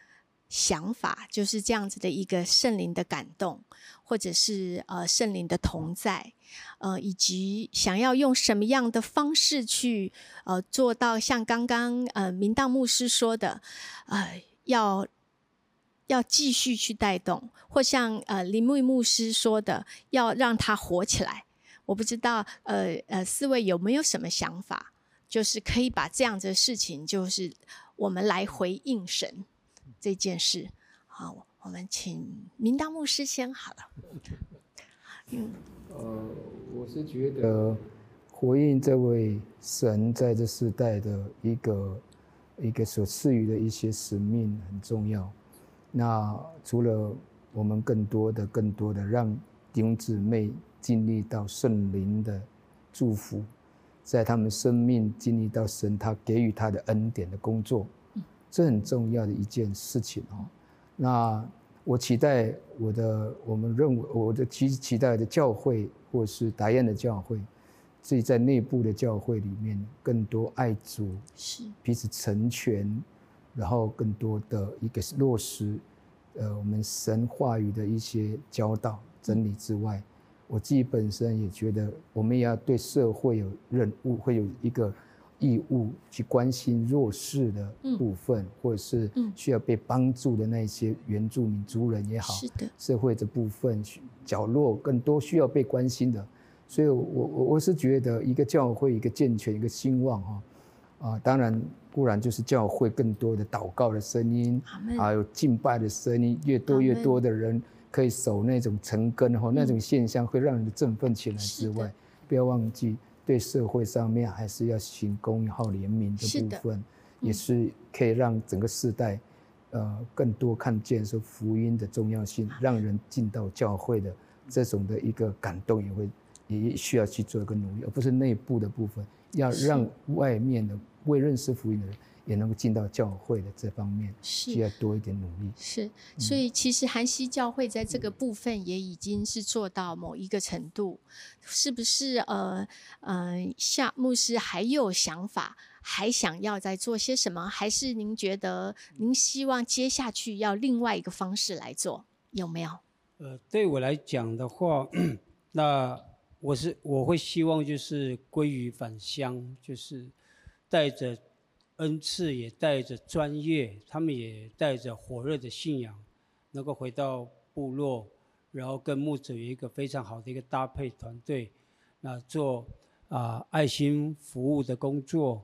想法，就是这样子的一个圣灵的感动，或者是呃圣灵的同在，呃，以及想要用什么样的方式去呃做到像刚刚呃明道牧师说的，呃，要要继续去带动。或像呃林木牧师说的，要让它活起来。我不知道呃呃四位有没有什么想法，就是可以把这样子的事情，就是我们来回应神这件事。好，我们请明道牧师先好了。嗯，呃，我是觉得回应这位神在这世代的一个一个所赐予的一些使命很重要。那除了我们更多的、更多的让弟兄姊妹经历到圣灵的祝福，在他们生命经历到神他给予他的恩典的工作，这很重要的一件事情哦。那我期待我的，我们认为我的期期待的教会，或是达彦的教会，自己在内部的教会里面，更多爱主，是彼此成全，然后更多的一个落实。呃，我们神话语的一些教导真理之外，我自己本身也觉得，我们也要对社会有任务，会有一个义务去关心弱势的部分，或者是需要被帮助的那些原住民族人也好，是的，社会这部分角落更多需要被关心的，所以我我我是觉得一个教会一个健全一个兴旺哈。啊，当然，固然就是教会更多的祷告的声音，还有敬拜的声音，越多越多的人可以守那种成根哈，那种现象会让人振奋起来之外，不要忘记对社会上面还是要行公义、好怜悯的部分，也是可以让整个世代，呃，更多看见说福音的重要性，让人进到教会的这种的一个感动，也会也需要去做一个努力，而不是内部的部分，要让外面的。未认识福音的人也能够进到教会的这方面，需要多一点努力。是，所以其实韩西教会在这个部分也已经是做到某一个程度，是不是？呃，嗯，夏牧师还有想法，还想要再做些什么？还是您觉得您希望接下去要另外一个方式来做？有没有？呃，对我来讲的话，那我是我会希望就是归于返乡，就是。带着恩赐，也带着专业，他们也带着火热的信仰，能够回到部落，然后跟牧者有一个非常好的一个搭配团队，那做啊爱心服务的工作，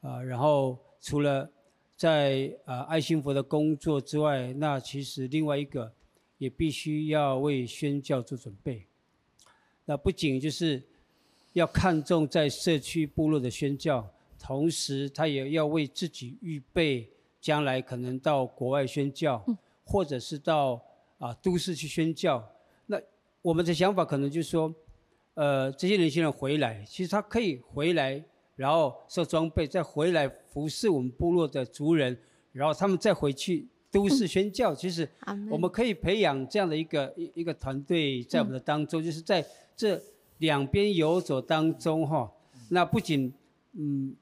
啊，然后除了在啊爱心服的工作之外，那其实另外一个也必须要为宣教做准备，那不仅就是要看重在社区部落的宣教。同时，他也要为自己预备将来可能到国外宣教，或者是到啊都市去宣教。那我们的想法可能就是说，呃，这些年轻人回来，其实他可以回来，然后受装备，再回来服侍我们部落的族人，然后他们再回去都市宣教。其实我们可以培养这样的一个一一个团队在我们的当中，就是在这两边游走当中哈。那不仅嗯。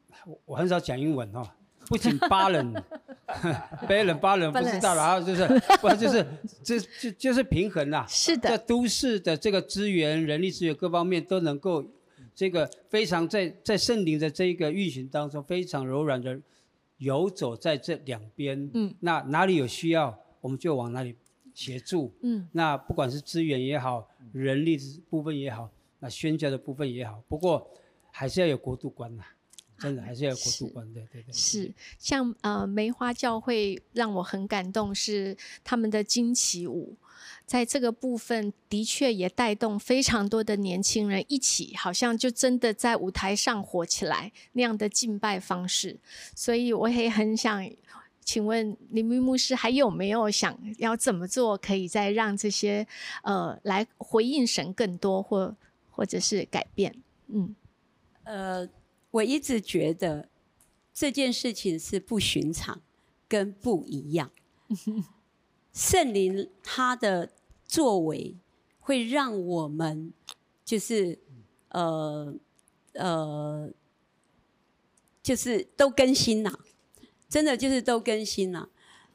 我很少讲英文哦，不仅巴人、巴人、巴人不知道了啊，就是不就是这就就是平衡啊。是的，在都市的这个资源、人力资源各方面都能够这个非常在在圣灵的这一个运行当中非常柔软的游走在这两边。嗯，那哪里有需要，我们就往哪里协助。嗯，那不管是资源也好，人力部分也好，那宣教的部分也好，不过还是要有国度观呐。真的还是要国度观，对对对。是，像呃梅花教会让我很感动，是他们的惊奇舞，在这个部分的确也带动非常多的年轻人一起，好像就真的在舞台上火起来那样的敬拜方式，所以我也很想。请问林明牧师还有没有想要怎么做，可以再让这些呃来回应神更多，或或者是改变？嗯，呃，我一直觉得这件事情是不寻常，跟不一样。圣灵他的作为会让我们就是呃呃，就是都更新了。真的就是都更新了，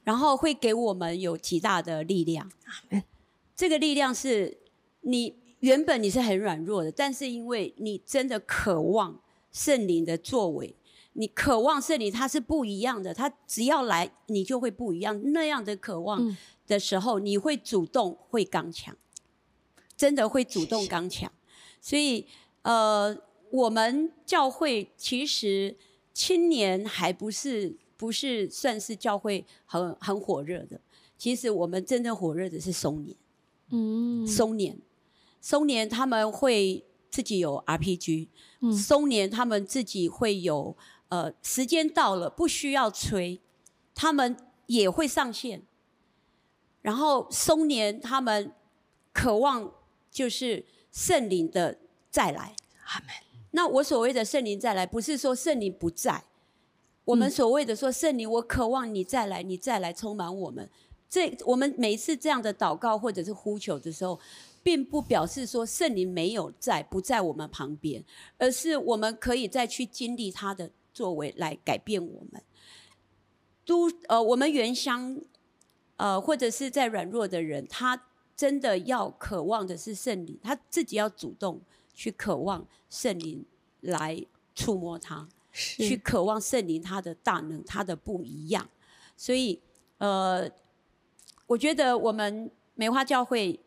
然后会给我们有极大的力量。这个力量是你原本你是很软弱的，但是因为你真的渴望圣灵的作为，你渴望圣灵，它是不一样的。它只要来，你就会不一样。那样的渴望的时候，你会主动会刚强，真的会主动刚强。所以，呃，我们教会其实青年还不是。不是算是教会很很火热的，其实我们真正火热的是松年，嗯，松年，松年他们会自己有 RPG，嗯，松年他们自己会有，呃，时间到了不需要催，他们也会上线，然后松年他们渴望就是圣灵的再来，阿门。那我所谓的圣灵再来，不是说圣灵不在。我们所谓的说圣灵，我渴望你再来，你再来充满我们。这我们每一次这样的祷告或者是呼求的时候，并不表示说圣灵没有在，不在我们旁边，而是我们可以再去经历他的作为来改变我们。都呃，我们原乡呃，或者是在软弱的人，他真的要渴望的是圣灵，他自己要主动去渴望圣灵来触摸他。去渴望圣灵他的大能，他的不一样，所以呃，我觉得我们梅花教会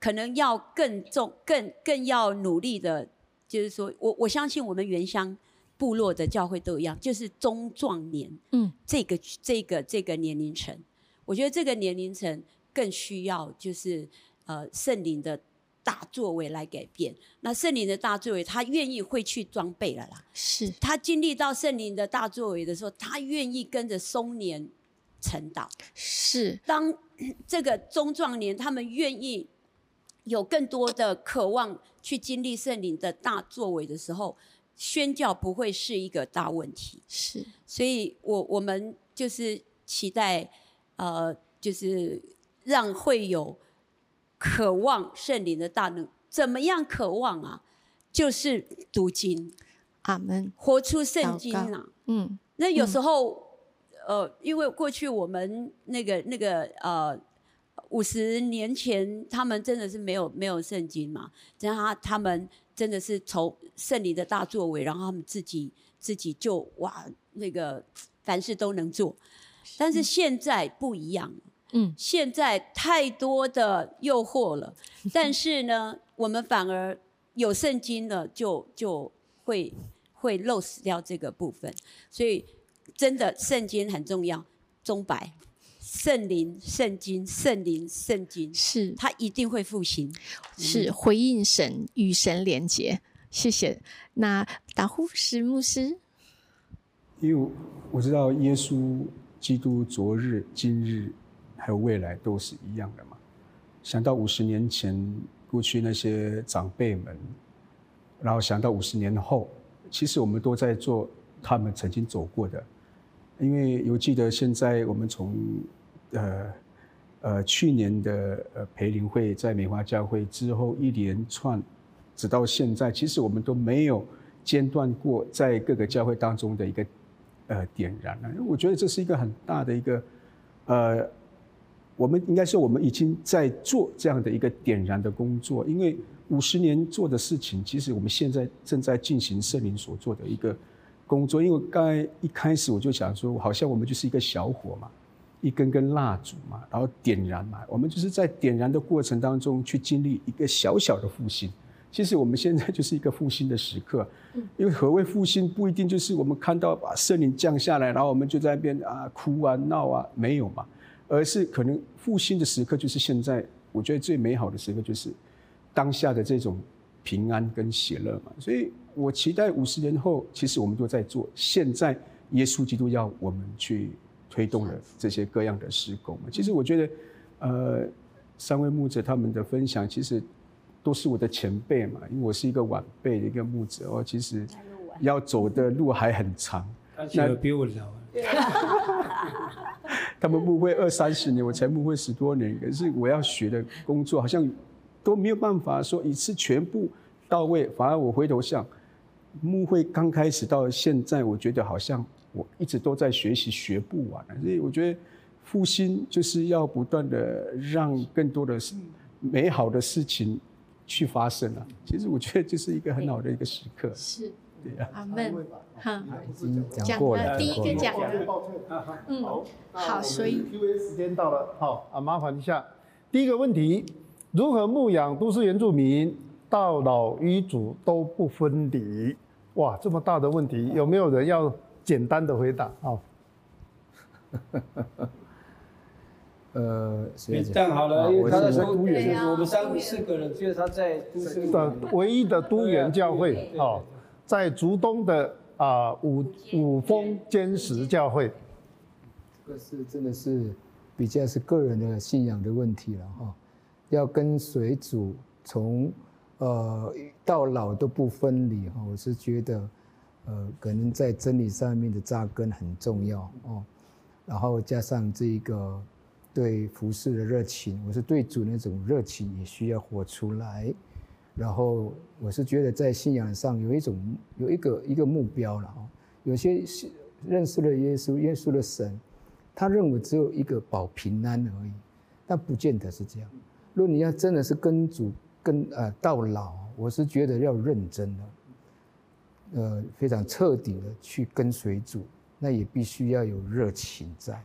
可能要更重、更更要努力的，就是说我我相信我们原乡部落的教会都一样，就是中壮年，嗯，这个这个这个年龄层，我觉得这个年龄层更需要就是呃圣灵的。大作为来改变，那圣灵的大作为，他愿意会去装备了啦。是他经历到圣灵的大作为的时候，他愿意跟着松年成长。是当 这个中壮年他们愿意有更多的渴望去经历圣灵的大作为的时候，宣教不会是一个大问题。是，所以我我们就是期待，呃，就是让会有。渴望圣灵的大能，怎么样渴望啊？就是读经，阿门，活出圣经啊。嗯，那有时候，呃，因为过去我们那个那个呃，五十年前他们真的是没有没有圣经嘛，然后他他们真的是从圣灵的大作为，然后他们自己自己就哇那个凡事都能做，但是现在不一样。嗯，现在太多的诱惑了，但是呢，我们反而有圣经了，就就会会漏死掉这个部分。所以，真的圣经很重要，中白圣灵、圣经、圣灵、圣经，是他一定会复兴，是回应神与神连接。谢谢。那达呼石牧师，因为我知道耶稣基督昨日、今日。还有未来都是一样的嘛？想到五十年前过去那些长辈们，然后想到五十年后，其实我们都在做他们曾经走过的。因为犹记得现在我们从呃呃去年的呃培灵会在美华教会之后一连串，直到现在，其实我们都没有间断过在各个教会当中的一个呃点燃了。我觉得这是一个很大的一个呃。我们应该说，我们已经在做这样的一个点燃的工作，因为五十年做的事情，其实我们现在正在进行圣灵所做的一个工作。因为刚才一开始我就想说，好像我们就是一个小火嘛，一根根蜡烛嘛，然后点燃嘛，我们就是在点燃的过程当中去经历一个小小的复兴，其实我们现在就是一个复兴的时刻，因为何谓复兴，不一定就是我们看到把圣灵降下来，然后我们就在那边啊哭啊闹啊，没有嘛，而是可能复兴的时刻就是现在，我觉得最美好的时刻就是当下的这种平安跟喜乐嘛。所以我期待五十年后，其实我们都在做，现在耶稣基督要我们去推动了这些各样的施工嘛。其实我觉得，呃，三位牧者他们的分享，其实。都是我的前辈嘛，因为我是一个晚辈的一个牧者哦，其实要走的路还很长。那比我老。他们牧会二三十年，我才牧会十多年，可是我要学的工作好像都没有办法说一次全部到位。反而我回头想，牧会刚开始到现在，我觉得好像我一直都在学习，学不完。所以我觉得复兴就是要不断的让更多的美好的事情。去发生啊，其实我觉得这是一个很好的一个时刻。是，对呀。阿门。好，已经讲过了。第一个讲。嗯，好，所以 Q&A 时间到了，好啊，麻烦一下。第一个问题：如何牧养都市原住民到老与主都不分离？哇，这么大的问题，有没有人要简单的回答？好。呃，这样好了，因为他在都园，我们三四个人，就是他在都市的唯一的都园教会，哦，在竹东的啊五五峰坚石教会，这个是真的是比较是个人的信仰的问题了哈，要跟随主从呃到老都不分离哈，我是觉得呃可能在真理上面的扎根很重要哦，然后加上这一个。对服饰的热情，我是对主那种热情也需要活出来。然后我是觉得在信仰上有一种有一个一个目标了哦。有些认识了耶稣，耶稣的神，他认为只有一个保平安而已，但不见得是这样。如果你要真的是跟主跟呃到老，我是觉得要认真的，呃非常彻底的去跟随主，那也必须要有热情在。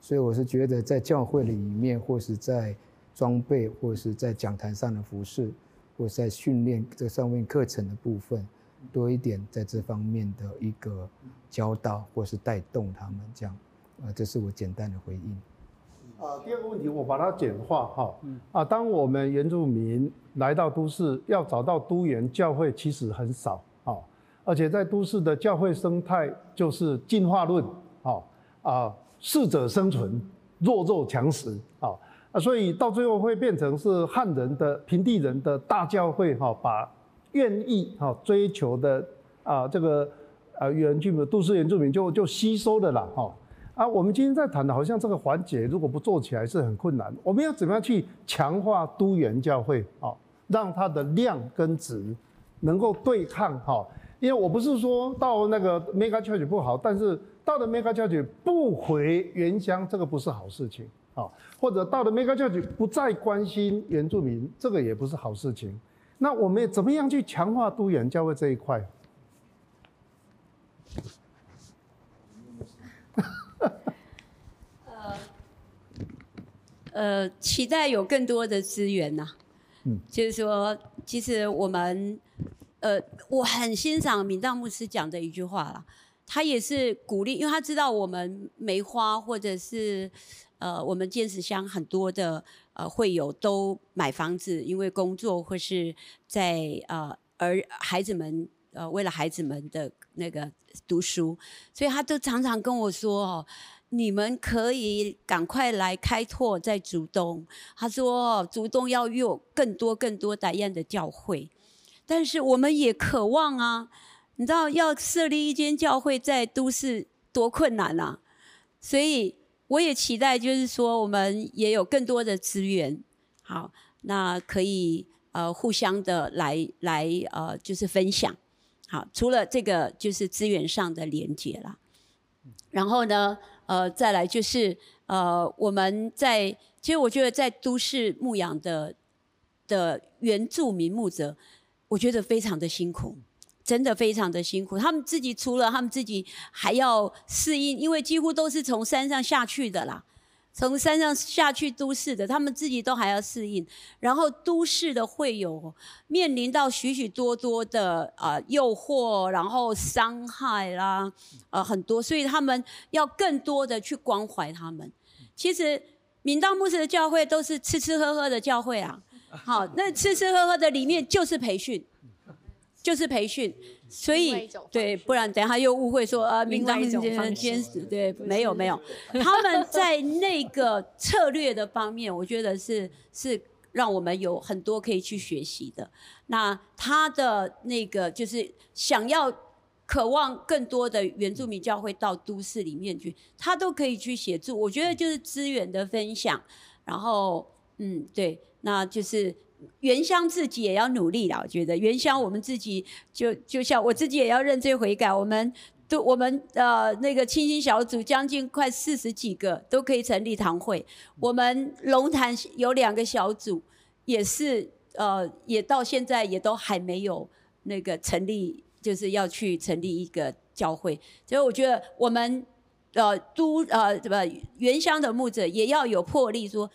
所以我是觉得，在教会里面，或是在装备，或是在讲台上的服饰，或在训练这上面课程的部分，多一点在这方面的一个教导，或是带动他们这样。啊，这是我简单的回应。啊，第二个问题我把它简化哈。啊，当我们原住民来到都市，要找到都园教会其实很少，而且在都市的教会生态就是进化论，啊啊。适者生存，弱肉强食啊啊！所以到最后会变成是汉人的平地人的大教会哈，把愿意哈追求的啊这个啊原住民都市原住民就就吸收的了哈啊！我们今天在谈的，好像这个环节如果不做起来是很困难。我们要怎么样去强化都原教会啊，让它的量跟值能够对抗哈？因为我不是说到那个 mega church 不好，但是。到了 mega church 不回原乡，这个不是好事情啊。或者到了 mega church 不再关心原住民，这个也不是好事情。那我们怎么样去强化都远教会这一块？呃呃，期待有更多的资源呐。嗯，就是说，其实我们呃，我很欣赏敏道牧师讲的一句话啦。他也是鼓励，因为他知道我们梅花或者是呃我们建石乡很多的呃会友都买房子，因为工作或是在呃而孩子们呃为了孩子们的那个读书，所以他都常常跟我说哦，你们可以赶快来开拓在竹东。他说竹东要有更多更多打样的教会，但是我们也渴望啊。你知道要设立一间教会在都市多困难啊！所以我也期待，就是说我们也有更多的资源，好，那可以呃互相的来来呃就是分享，好，除了这个就是资源上的连接啦，然后呢呃再来就是呃我们在其实我觉得在都市牧养的的原住民牧者，我觉得非常的辛苦。真的非常的辛苦，他们自己除了他们自己还要适应，因为几乎都是从山上下去的啦，从山上下去都市的，他们自己都还要适应，然后都市的会有面临到许许多多的啊诱惑，然后伤害啦，呃很多，所以他们要更多的去关怀他们。其实闽道牧师的教会都是吃吃喝喝的教会啊，好，那吃吃喝喝的里面就是培训，就是培训。所以对，不然等下又误会说啊，民间坚持对，没有没有，他们在那个策略的方面，我觉得是是让我们有很多可以去学习的。那他的那个就是想要渴望更多的原住民教会到都市里面去，他都可以去协助。我觉得就是资源的分享，然后嗯，对，那就是。原乡自己也要努力了，我觉得原乡我们自己就就像我自己也要认罪悔改。我们都我们呃那个清新小组将近快四十几个都可以成立堂会。我们龙潭有两个小组，也是呃也到现在也都还没有那个成立，就是要去成立一个教会。所以我觉得我们呃都呃什么原乡的牧者也要有魄力，说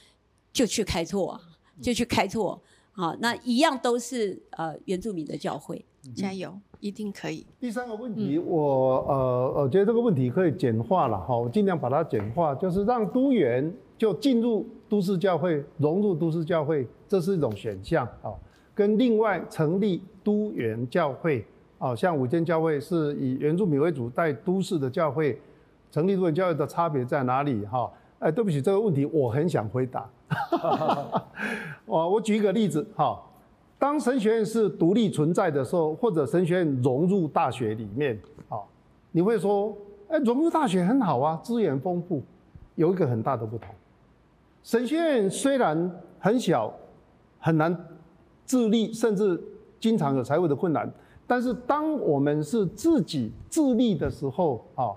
就去开拓啊，就去开拓。好，那一样都是呃原住民的教会，加油，一定可以。第三个问题，我呃我觉得这个问题可以简化了哈，我尽量把它简化，就是让都园就进入都市教会，融入都市教会，这是一种选项啊。跟另外成立都园教会啊，像五间教会是以原住民为主带都市的教会，成立都园教会的差别在哪里哈？哎，对不起，这个问题我很想回答。我我举一个例子哈，当神学院是独立存在的时候，或者神学院融入大学里面，啊，你会说，哎，融入大学很好啊，资源丰富。有一个很大的不同，神学院虽然很小，很难自立，甚至经常有财务的困难，但是当我们是自己自立的时候，啊，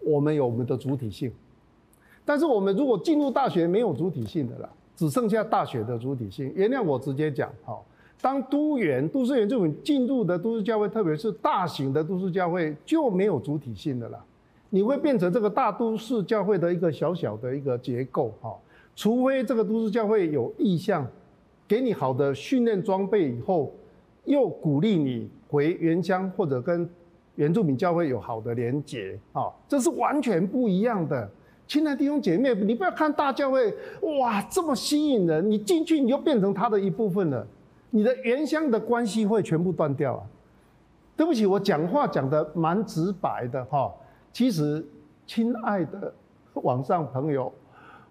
我们有我们的主体性。但是我们如果进入大学没有主体性的了。只剩下大学的主体性。原谅我直接讲，好，当都原都市原住民进入的都市教会，特别是大型的都市教会，就没有主体性的了。你会变成这个大都市教会的一个小小的一个结构，哈。除非这个都市教会有意向，给你好的训练装备以后，又鼓励你回原乡或者跟原住民教会有好的连结，啊，这是完全不一样的。亲爱的弟兄姐妹，你不要看大教会，哇，这么吸引人，你进去你就变成他的一部分了，你的原乡的关系会全部断掉啊！对不起，我讲话讲的蛮直白的哈。其实，亲爱的网上朋友，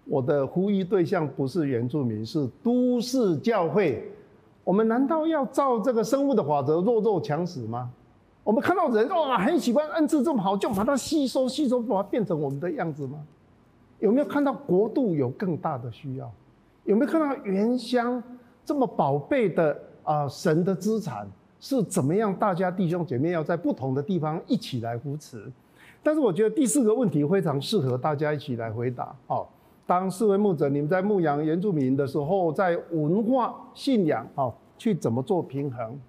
我的呼吁对象不是原住民，是都市教会。我们难道要照这个生物的法则，弱肉强食吗？我们看到人哇，很喜欢恩赐这么好，就把它吸收吸收，把它变成我们的样子吗？有没有看到国度有更大的需要？有没有看到原乡这么宝贝的啊神的资产是怎么样？大家弟兄姐妹要在不同的地方一起来扶持。但是我觉得第四个问题非常适合大家一起来回答。哦，当四位牧者你们在牧养原住民的时候，在文化信仰哦去怎么做平衡？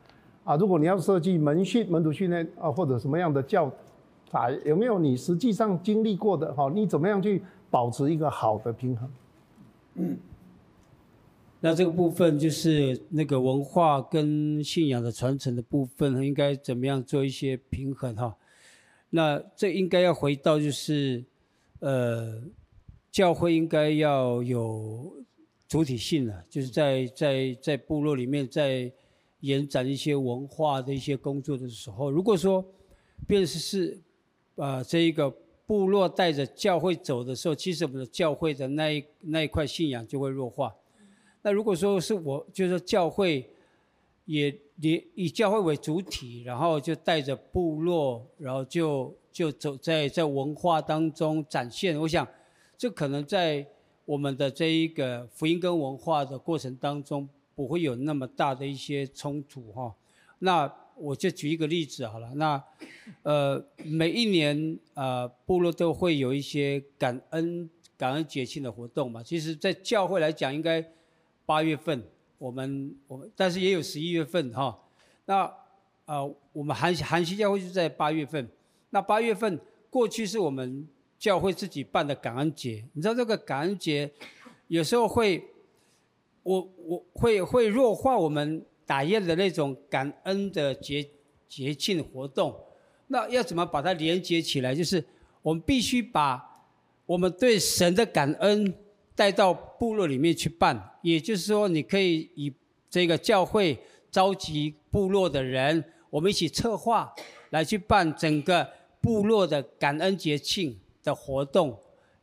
啊，如果你要设计门训门徒训练啊或者什么样的教法，有没有你实际上经历过的？哈，你怎么样去？保持一个好的平衡。嗯，那这个部分就是那个文化跟信仰的传承的部分，应该怎么样做一些平衡哈？那这应该要回到就是，呃，教会应该要有主体性了，就是在在在部落里面在延展一些文化的一些工作的时候，如果说，便是是，啊，这一个。部落带着教会走的时候，其实我们的教会的那一那一块信仰就会弱化。那如果说是我，就是教会也也以教会为主体，然后就带着部落，然后就就走在在文化当中展现。我想，这可能在我们的这一个福音跟文化的过程当中，不会有那么大的一些冲突哈。那。我就举一个例子好了，那，呃，每一年呃，部落都会有一些感恩感恩节庆的活动嘛。其实，在教会来讲，应该八月份，我们我们，但是也有十一月份哈。那呃，我们韩韩西教会就在八月份。那八月份过去是我们教会自己办的感恩节。你知道这个感恩节有时候会，我我会会弱化我们打雁的那种感恩的节节庆活动。那要怎么把它连接起来？就是我们必须把我们对神的感恩带到部落里面去办。也就是说，你可以以这个教会召集部落的人，我们一起策划来去办整个部落的感恩节庆的活动。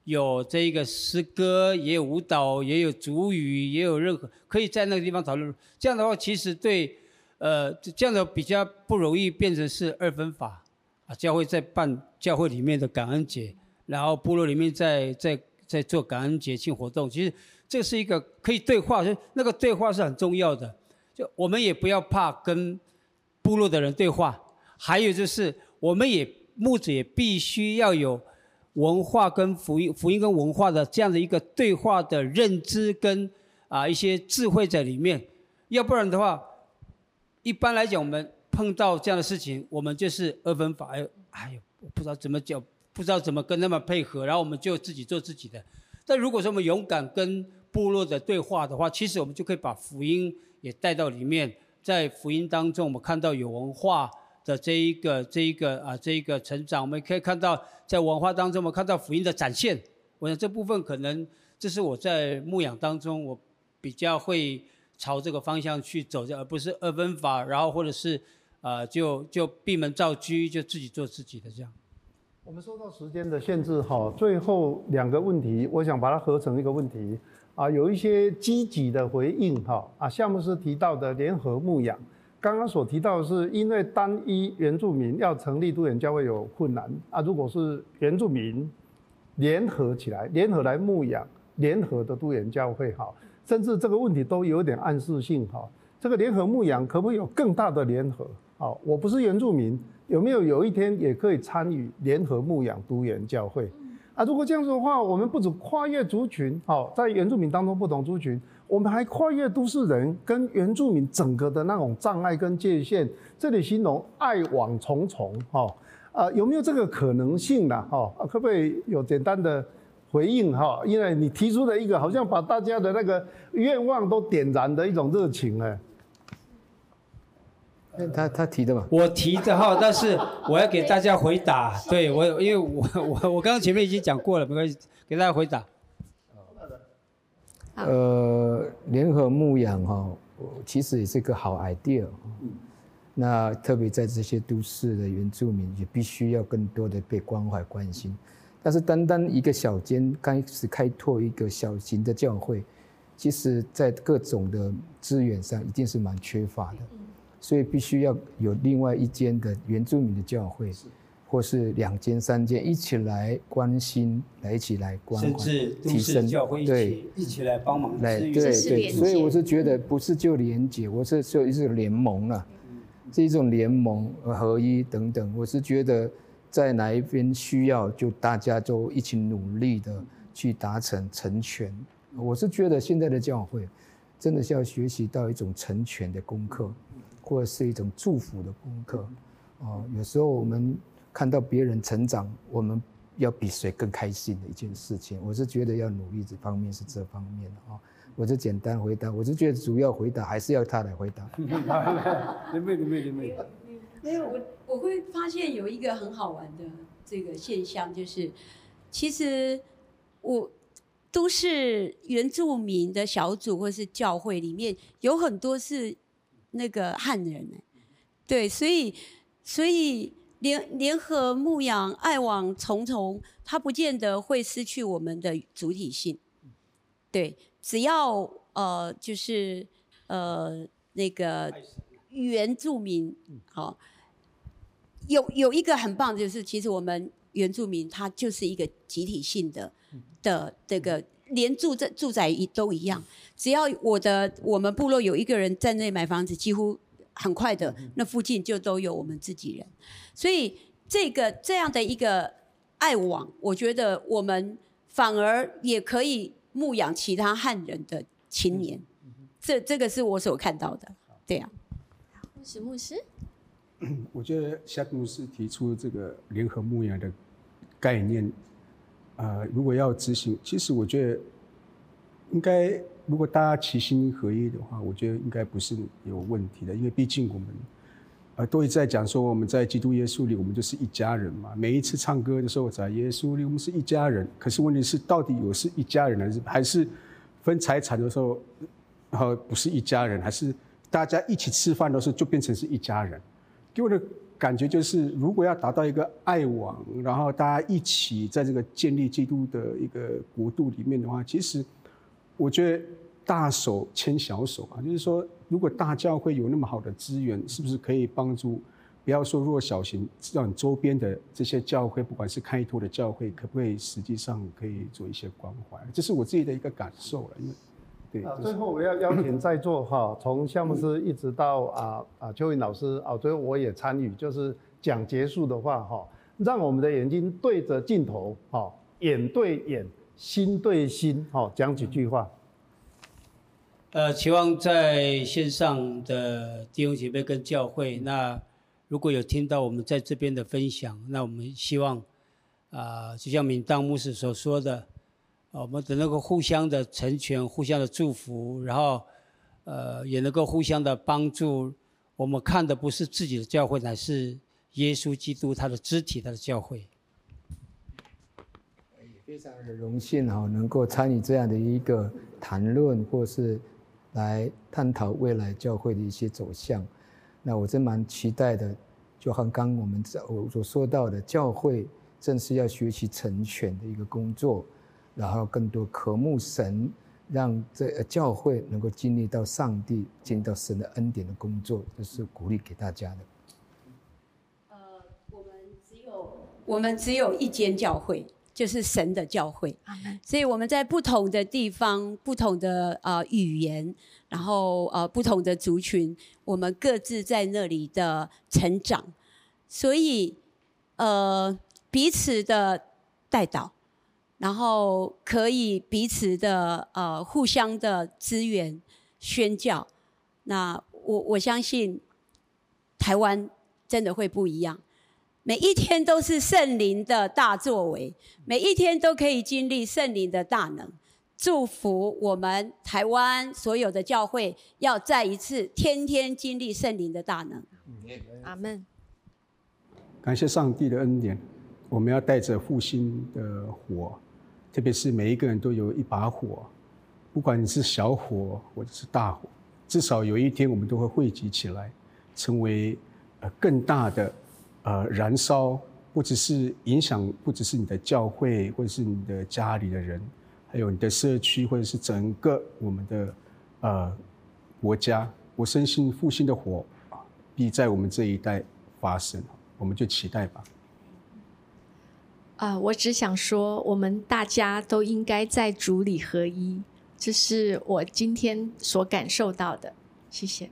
有这个诗歌，也有舞蹈，也有主语，也有任何可以在那个地方讨论。这样的话，其实对，呃，这样的比较不容易变成是二分法。啊，教会在办教会里面的感恩节，然后部落里面在在在做感恩节庆活动。其实这是一个可以对话，就那个对话是很重要的。就我们也不要怕跟部落的人对话，还有就是我们也牧者也必须要有文化跟福音、福音跟文化的这样的一个对话的认知跟啊一些智慧在里面。要不然的话，一般来讲我们。碰到这样的事情，我们就是二分法。哎，哎呦，不知道怎么讲，不知道怎么跟他们配合，然后我们就自己做自己的。但如果说我们勇敢跟部落的对话的话，其实我们就可以把福音也带到里面。在福音当中，我们看到有文化的这一个、这一个啊，这一个成长，我们可以看到在文化当中，我们看到福音的展现。我想这部分可能这是我在牧养当中，我比较会朝这个方向去走，而不是二分法，然后或者是。啊，就就闭门造车，就自己做自己的这样。我们受到时间的限制，哈，最后两个问题，我想把它合成一个问题。啊，有一些积极的回应，哈，啊，项目是提到的联合牧养，刚刚所提到的是因为单一原住民要成立都远教会有困难，啊，如果是原住民联合起来，联合来牧养，联合的都远教会，哈，甚至这个问题都有点暗示性，哈，这个联合牧养可不可以有更大的联合？好，我不是原住民，有没有有一天也可以参与联合牧养都原教会？啊，如果这样子的话，我们不止跨越族群，好，在原住民当中不同族群，我们还跨越都市人跟原住民整个的那种障碍跟界限。这里形容爱网重重，哈，啊，有没有这个可能性呢？哈，可不可以有简单的回应？哈，因为你提出的一个好像把大家的那个愿望都点燃的一种热情，哎。他他提的嘛，我提的哈，但是我要给大家回答。对我，因为我我我刚刚前面已经讲过了，没关系，给大家回答。呃，联合牧养哈，其实也是个好 idea。那特别在这些都市的原住民，也必须要更多的被关怀关心。但是单单一个小间开始开拓一个小型的教会，其实在各种的资源上一定是蛮缺乏的。所以必须要有另外一间的原住民的教会，或是两间、三间一起来关心，来一起来关怀，提升教会，对，一起来帮忙，来，对对。所以我是觉得不是就连结，我是就一是联盟了，是一种联盟合一等等。我是觉得在哪一边需要，就大家都一起努力的去达成成全。我是觉得现在的教会真的是要学习到一种成全的功课。或者是一种祝福的功课，哦，有时候我们看到别人成长，我们要比谁更开心的一件事情。我是觉得要努力这方面是这方面的啊。我就简单回答，我就觉得主要回答还是要他来回答。没没没没没有，我我会发现有一个很好玩的这个现象，就是其实我都是原住民的小组或是教会里面有很多是。那个汉人呢？对，所以所以联联合牧养爱网重重，它不见得会失去我们的主体性。对，只要呃就是呃那个原住民好，有有一个很棒的，就是其实我们原住民他就是一个集体性的的这个。连住在住宅一都一样，只要我的我们部落有一个人在那买房子，几乎很快的，那附近就都有我们自己人。所以这个这样的一个爱网，我觉得我们反而也可以牧养其他汉人的青年。这这个是我所看到的，对啊。牧师牧师，我觉得夏牧师提出这个联合牧养的概念。呃，如果要执行，其实我觉得应该，如果大家齐心合一的话，我觉得应该不是有问题的，因为毕竟我们。呃，都一直在讲说我们在基督耶稣里，我们就是一家人嘛。每一次唱歌的时候，在耶稣里，我们是一家人。可是问题是，到底有是一家人，还是还是分财产的时候，然后不是一家人，还是大家一起吃饭的时候就变成是一家人？给我的感觉就是，如果要达到一个爱网，然后大家一起在这个建立基督的一个国度里面的话，其实我觉得。大手牵小手啊，就是说，如果大教会有那么好的资源，是不是可以帮助？不要说弱小型，让周边的这些教会，不管是开拓的教会，可不可以实际上可以做一些关怀？这是我自己的一个感受了。因为，对。啊，最后我要邀请在座哈，从项目师一直到啊啊邱云老师啊，最后我也参与，就是讲结束的话哈，让我们的眼睛对着镜头哈，眼对眼，心对心哈，讲几句话。呃，期望在线上的弟兄姐妹跟教会，那如果有听到我们在这边的分享，那我们希望啊，就像明当牧师所说的，我们的能够互相的成全，互相的祝福，然后呃，也能够互相的帮助。我们看的不是自己的教会，乃是耶稣基督他的肢体，他的教会。非常的荣幸哈，能够参与这样的一个谈论，或是。来探讨未来教会的一些走向，那我真蛮期待的。就像刚我们我所说到的，教会正是要学习成全的一个工作，然后更多渴慕神，让这教会能够经历到上帝、经历到神的恩典的工作，这是鼓励给大家的。呃，我们只有我们只有一间教会。就是神的教会，所以我们在不同的地方、不同的呃语言，然后呃不同的族群，我们各自在那里的成长，所以呃彼此的带导，然后可以彼此的呃互相的支援宣教。那我我相信台湾真的会不一样。每一天都是圣灵的大作为，每一天都可以经历圣灵的大能。祝福我们台湾所有的教会，要再一次天天经历圣灵的大能。阿门。感谢上帝的恩典，我们要带着复兴的火，特别是每一个人都有一把火，不管你是小火或者是大火，至少有一天我们都会汇集起来，成为呃更大的。呃，燃烧不只是影响，不只是你的教会，或者是你的家里的人，还有你的社区，或者是整个我们的呃国家。我深信复兴的火必在我们这一代发生，我们就期待吧。啊，我只想说，我们大家都应该在主里合一，这是我今天所感受到的。谢谢。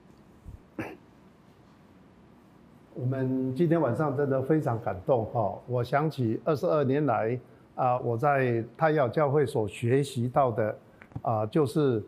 我们今天晚上真的非常感动哈！我想起二十二年来啊，我在太阳教会所学习到的啊，就是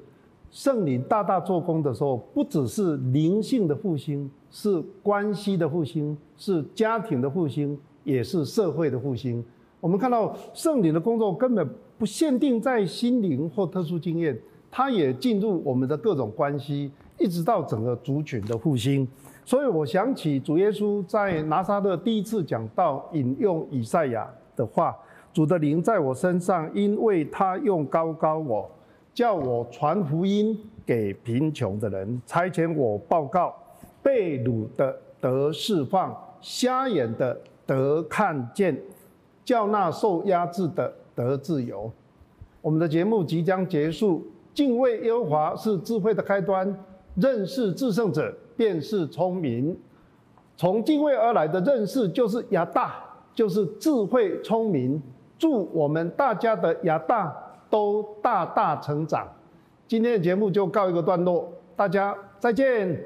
圣灵大大做工的时候，不只是灵性的复兴，是关系的复兴，是家庭的复兴，也是社会的复兴。我们看到圣灵的工作根本不限定在心灵或特殊经验，它也进入我们的各种关系，一直到整个族群的复兴。所以我想起主耶稣在拿撒勒第一次讲到引用以赛亚的话：“主的灵在我身上，因为他用高高我，叫我传福音给贫穷的人，差遣我报告被掳的得释放，瞎眼的得看见，叫那受压制的得自由。”我们的节目即将结束，敬畏耶和华是智慧的开端，认识至圣者。便是聪明，从敬畏而来的认识就是亚大，就是智慧聪明。祝我们大家的亚大都大大成长。今天的节目就告一个段落，大家再见。